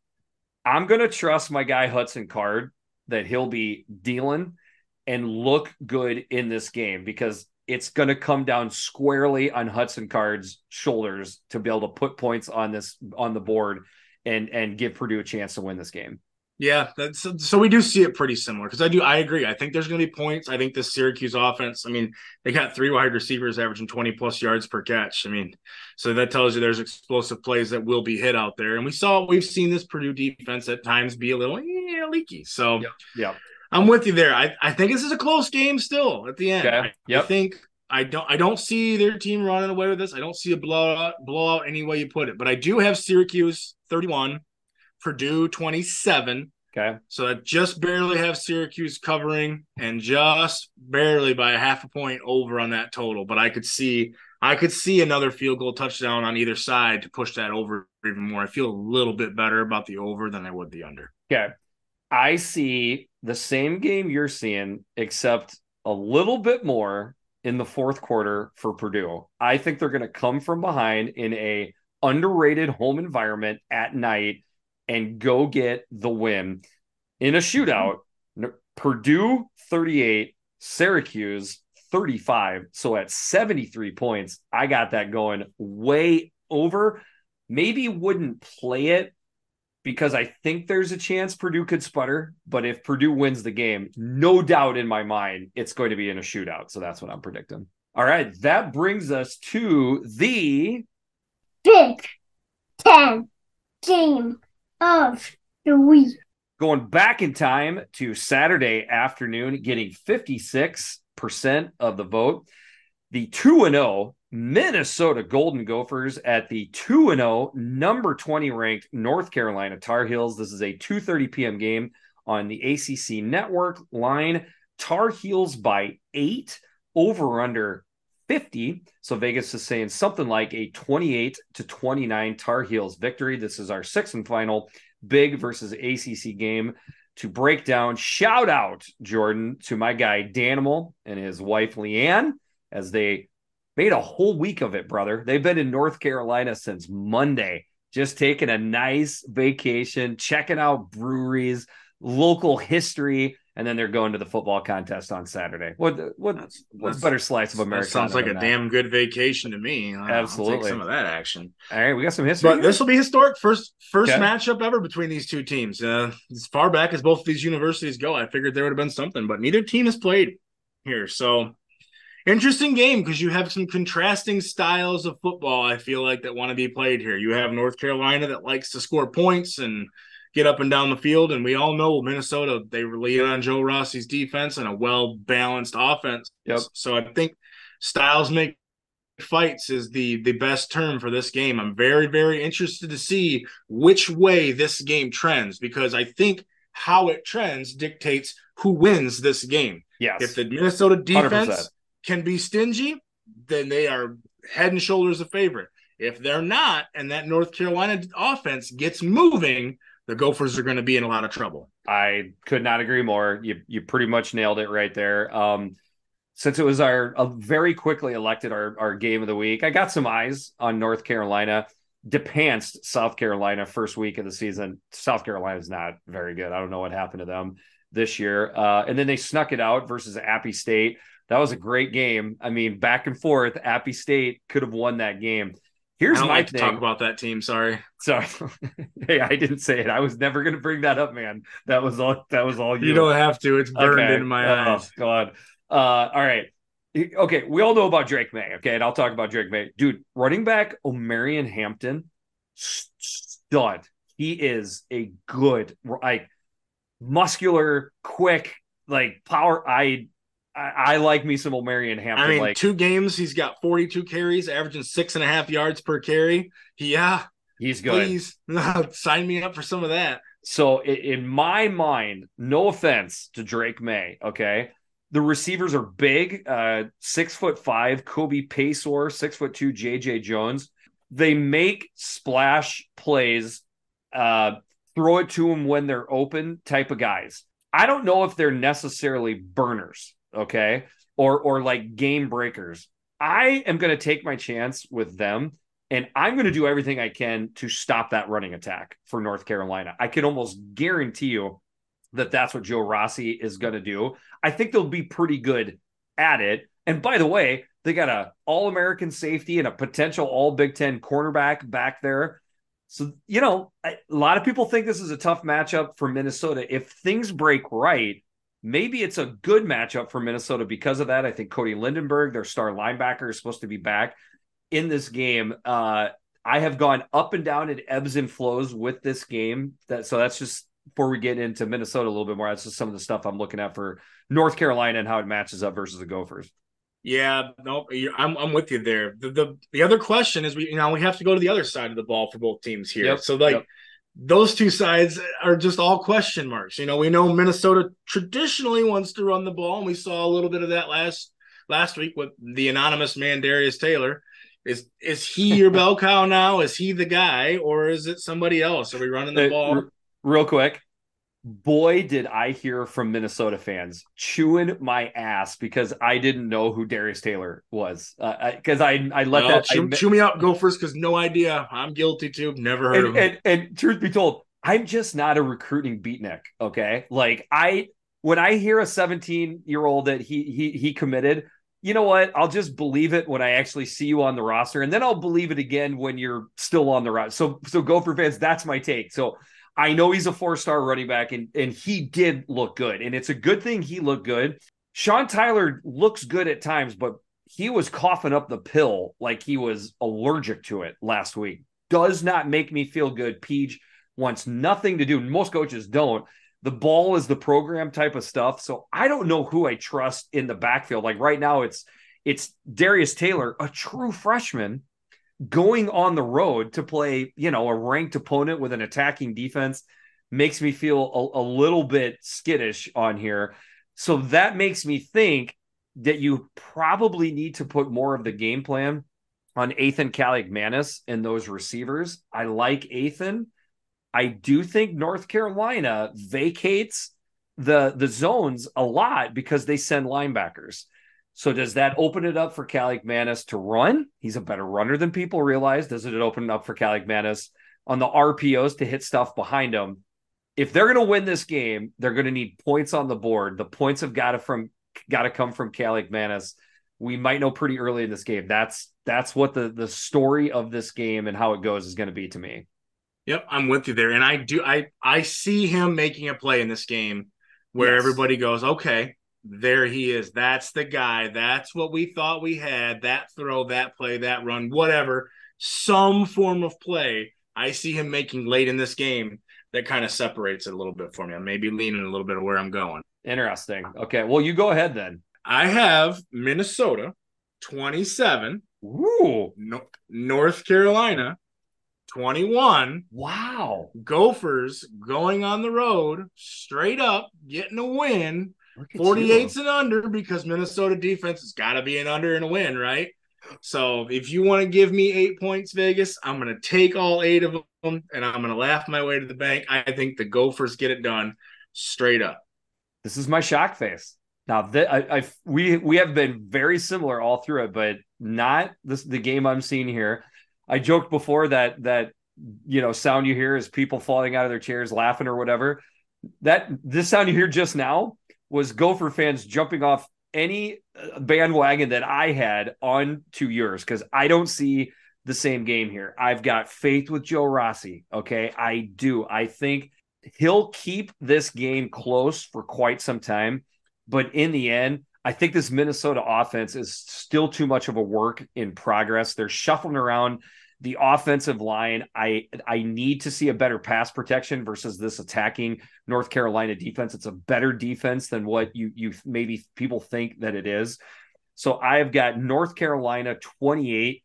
I'm gonna trust my guy Hudson Card that he'll be dealing, and look good in this game because it's going to come down squarely on Hudson Card's shoulders to be able to put points on this on the board and and give Purdue a chance to win this game. Yeah, that's so we do see it pretty similar because I do I agree. I think there's going to be points. I think the Syracuse offense. I mean, they got three wide receivers averaging 20 plus yards per catch. I mean, so that tells you there's explosive plays that will be hit out there. And we saw we've seen this Purdue defense at times be a little yeah, leaky. So yeah, yeah. I'm with you there. I, I think this is a close game still at the end. Okay. I, yep. I think I don't I don't see their team running away with this. I don't see a blowout blowout any way you put it. But I do have Syracuse 31 Purdue 27. Okay. So I just barely have Syracuse covering and just barely by a half a point over on that total. But I could see I could see another field goal touchdown on either side to push that over even more. I feel a little bit better about the over than I would the under. Okay. I see the same game you're seeing, except a little bit more in the fourth quarter for Purdue. I think they're going to come from behind in a underrated home environment at night and go get the win in a shootout. Purdue 38, Syracuse 35. So at 73 points, I got that going way over. Maybe wouldn't play it because I think there's a chance Purdue could sputter. But if Purdue wins the game, no doubt in my mind, it's going to be in a shootout. So that's what I'm predicting. All right. That brings us to the Big Ten game of the week. Going back in time to Saturday afternoon, getting 56% of the vote. The 2 0 Minnesota Golden Gophers at the 2 0 number 20 ranked North Carolina Tar Heels. This is a 2:30 p.m. game on the ACC network line. Tar Heels by 8 over under 50. So Vegas is saying something like a 28 to 29 Tar Heels victory. This is our sixth and final big versus ACC game to break down. Shout out, Jordan, to my guy Danimal and his wife Leanne as they made a whole week of it, brother. They've been in North Carolina since Monday, just taking a nice vacation, checking out breweries, local history, and then they're going to the football contest on Saturday. What what That's- what's better slice of America? Sounds like a damn good vacation to me. I'll- I'll take Absolutely. some of that action. All right, we got some history. But here? this will be historic. First first Okay. matchup ever between these two teams. Uh, as far back as both of these universities go, I figured there would have been something, but neither team has played here. So interesting game because you have some contrasting styles of football. I feel like that want to be played here. You have North Carolina that likes to score points and get up and down the field, and we all know Minnesota they rely on Joe Rossi's defense and a well balanced offense. Yep. So I think styles make fights is the the best term for this game. I'm very very interested to see which way this game trends because I think how it trends dictates who wins this game. yes. If the Minnesota defense 100%. can be stingy, then they are head and shoulders a favorite. If they're not, and that North Carolina offense gets moving, the Gophers are going to be in a lot of trouble. I could not agree more. You you pretty much nailed it right there. Um, since it was our uh, very quickly elected our our game of the week, I got some eyes on North Carolina. Depanced South Carolina first week of the season. South Carolina is not very good. I don't know what happened to them this year. Uh, and then they snuck it out versus Appy State. That was a great game. I mean, back and forth. Appy State could have won that game. Here's my like to thing. talk about that team. Sorry. Sorry, hey, I didn't say it. I was never going to bring that up, man. That was all. That was all you. You don't have to. It's burned Okay. in my Oh, eyes. God. Uh, all right. Okay, we all know about Drake Maye. Okay, and I'll talk about Drake Maye, dude. Running back Omarion Hampton, stud. He is a good, like, muscular, quick, like power. I, like me some Omarion Hampton. I mean, like two games, he's got 42 carries, averaging six and a half yards per carry. Yeah, he's good. please sign me up for some of that. So in my mind, no offense to Drake Maye, okay, the receivers are big, uh, six foot five, Kobe Paysour, six foot two, JJ Jones. They make splash plays, uh, throw it to them when they're open type of guys. I don't know if they're necessarily burners, okay, or or like game breakers. I am going to take my chance with them and I'm going to do everything I can to stop that running attack for North Carolina. I can almost guarantee you that that's what Joe Rossi is going to do. I think they'll be pretty good at it. And by the way, they got a All American safety and a potential All Big Ten cornerback back there. So you know, a lot of people think this is a tough matchup for Minnesota. If things break right, maybe it's a good matchup for Minnesota because of that. I think Cody Lindenberg, their star linebacker, is supposed to be back in this game. Uh, I have gone up and down in ebbs and flows with this game. That so that's just before we get into Minnesota a little bit more. That's just some of the stuff I'm looking at for North Carolina and how it matches up versus the Gophers. Yeah, no, I'm I'm with you there. The, the the other question is we you know we have to go to the other side of the ball for both teams here. Yep, so like yep. Those two sides are just all question marks. You know, we know Minnesota traditionally wants to run the ball, and we saw a little bit of that last last week with the anonymous man Darius Taylor. Is is he your bell cow now? Is he the guy, or is it somebody else? Are we running the ball? Real quick, boy, did I hear from Minnesota fans chewing my ass because I didn't know who Darius Taylor was. Because uh, I, I let that chew, I, chew, me up, go first. Because no idea. I'm guilty too. Never heard and, of him. And, and truth be told, I'm just not a recruiting beatnik. Okay, like I when I hear a 17 year old that he he he committed, you know what? I'll just believe it when I actually see you on the roster, and then I'll believe it again when you're still on the roster. So, so Gopher fans, that's my take. So, I know he's a four star running back, and and he did look good, and it's a good thing he looked good. Sean Tyler looks good at times, but he was coughing up the pill like he was allergic to it last week. Does not make me feel good. Peach wants nothing to do. Most coaches don't the ball is the program type of stuff. So I don't know who I trust in the backfield. Like right now, it's it's Darius Taylor, a true freshman, going on the road to play, you know, a ranked opponent with an attacking defense makes me feel a, a little bit skittish on here. So that makes me think that you probably need to put more of the game plan on Ethan Kaliakmanis and those receivers. I like Ethan. I do think North Carolina vacates the the zones a lot because they send linebackers. So does that open it up for Kaliakmanis to run? He's a better runner than people realize. Does it open it up for Kaliakmanis on the RPOs to hit stuff behind him? If they're going to win this game, they're going to need points on the board. The points have got to from got to come from Kaliakmanis. We might know pretty early in this game. That's that's what the the story of this game and how it goes is going to be to me. Yep, I'm with you there, and I do. I I see him making a play in this game where yes. everybody goes, okay, there he is. That's the guy. That's what we thought we had. That throw, that play, that run, whatever, some form of play. I see him making late in this game that kind of separates it a little bit for me. I may be leaning a little bit of where I'm going. Interesting. Okay. Well, you go ahead then. I have Minnesota 27. Ooh. No- North Carolina 21. Wow. Gophers going on the road, straight up, getting a win. 48s and under because Minnesota defense has got to be an under and a win, right? So if you want to give me eight points, Vegas, I'm going to take all eight of them and I'm going to laugh my way to the bank. I think the Gophers get it done straight up. This is my shock face. Now that I, I we we have been very similar all through it, but not this the game I'm seeing here. I joked before that that you know sound you hear is people falling out of their chairs laughing or whatever. That this sound you hear just now was Gopher fans jumping off any uh, bandwagon that I had on to yours because I don't see the same game here. I've got faith with Joe Rossi. Okay, I do. I think he'll keep this game close for quite some time, but in the end. I think this Minnesota offense is still too much of a work in progress. They're shuffling around the offensive line i i need to see a better pass protection versus this attacking north carolina defense. It's a better defense than what you you maybe people think that it is. So i've got north carolina 28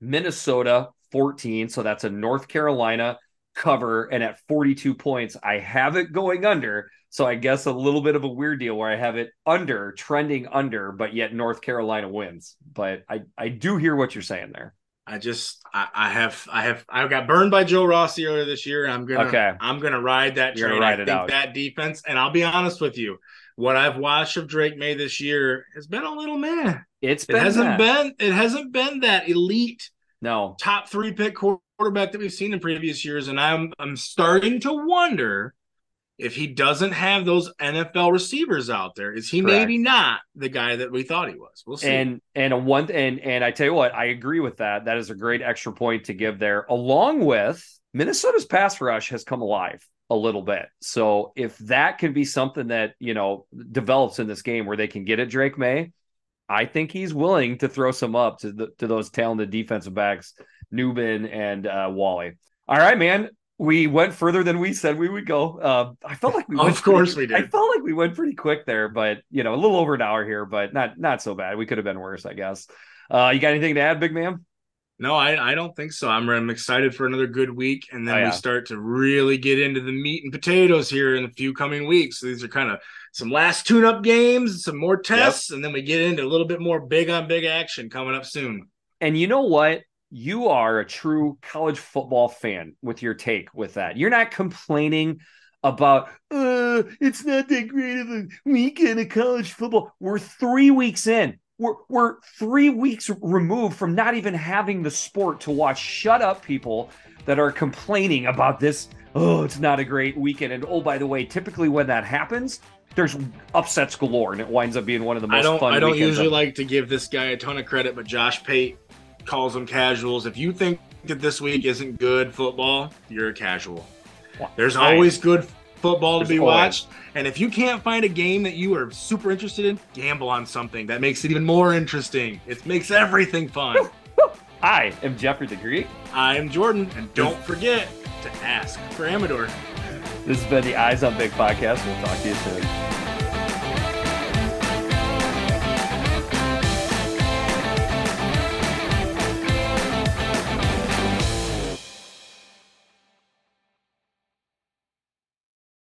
minnesota 14 so that's a north carolina cover. And at 42 points i have it going under. So i guess a little bit of a weird deal where i have it under trending under but yet north carolina wins. But i i do hear what you're saying there I just I, I, have I have I got burned by Joe Rossi earlier this year. I'm gonna okay. I'm gonna ride that train. Ride I think out. that defense, and I'll be honest with you, what I've watched of Drake Maye this year has been a little man. It's it hasn't been it hasn't been that elite no top three pick quarterback that we've seen in previous years, and I'm I'm starting to wonder if he doesn't have those NFL receivers out there, is he Correct. maybe not the guy that we thought he was? We'll see. And and a one and and I tell you what, I agree with that. That is a great extra point to give there, along with Minnesota's pass rush has come alive a little bit. So if that can be something that you know develops in this game where they can get at Drake Maye, I think he's willing to throw some up to the, to those talented defensive backs, Nubin and uh, Walley. All right, man. We went further than we said we would go. Uh, I felt like we Of course pretty- we did. I felt like we went pretty quick there, but you know, a little over an hour here, but not not so bad. We could have been worse, I guess. Uh, you got anything to add, big man? No, I, I don't think so. I'm, I'm excited for another good week, and then Oh, yeah. we start to really get into the meat and potatoes here in a few coming weeks. So these are kind of some last tune-up games, some more tests, and then we get into a little bit more big on big action coming up soon. And you know what? You are a true college football fan with your take with that. You're not complaining about uh it's not that great of a weekend of college football. We're three weeks in. We're we're three weeks removed from not even having the sport to watch. Shut up, people that are complaining about this. Oh, it's not a great weekend. And oh, by the way, typically when that happens, there's upsets galore, and it winds up being one of the most I don't fun. I don't usually of- like to give this guy a ton of credit, but Josh Pate calls them casuals. If you think that this week isn't good football, you're a casual. There's Nice. always good football to There's be always. watched. And if you can't find a game that you are super interested in, gamble on something that makes it even more interesting. It makes everything fun. I am Jeffrey the Greek. I'm Jordan, and don't forget to ask for Amador. This has been the Eyes on Big podcast. We'll talk to you soon.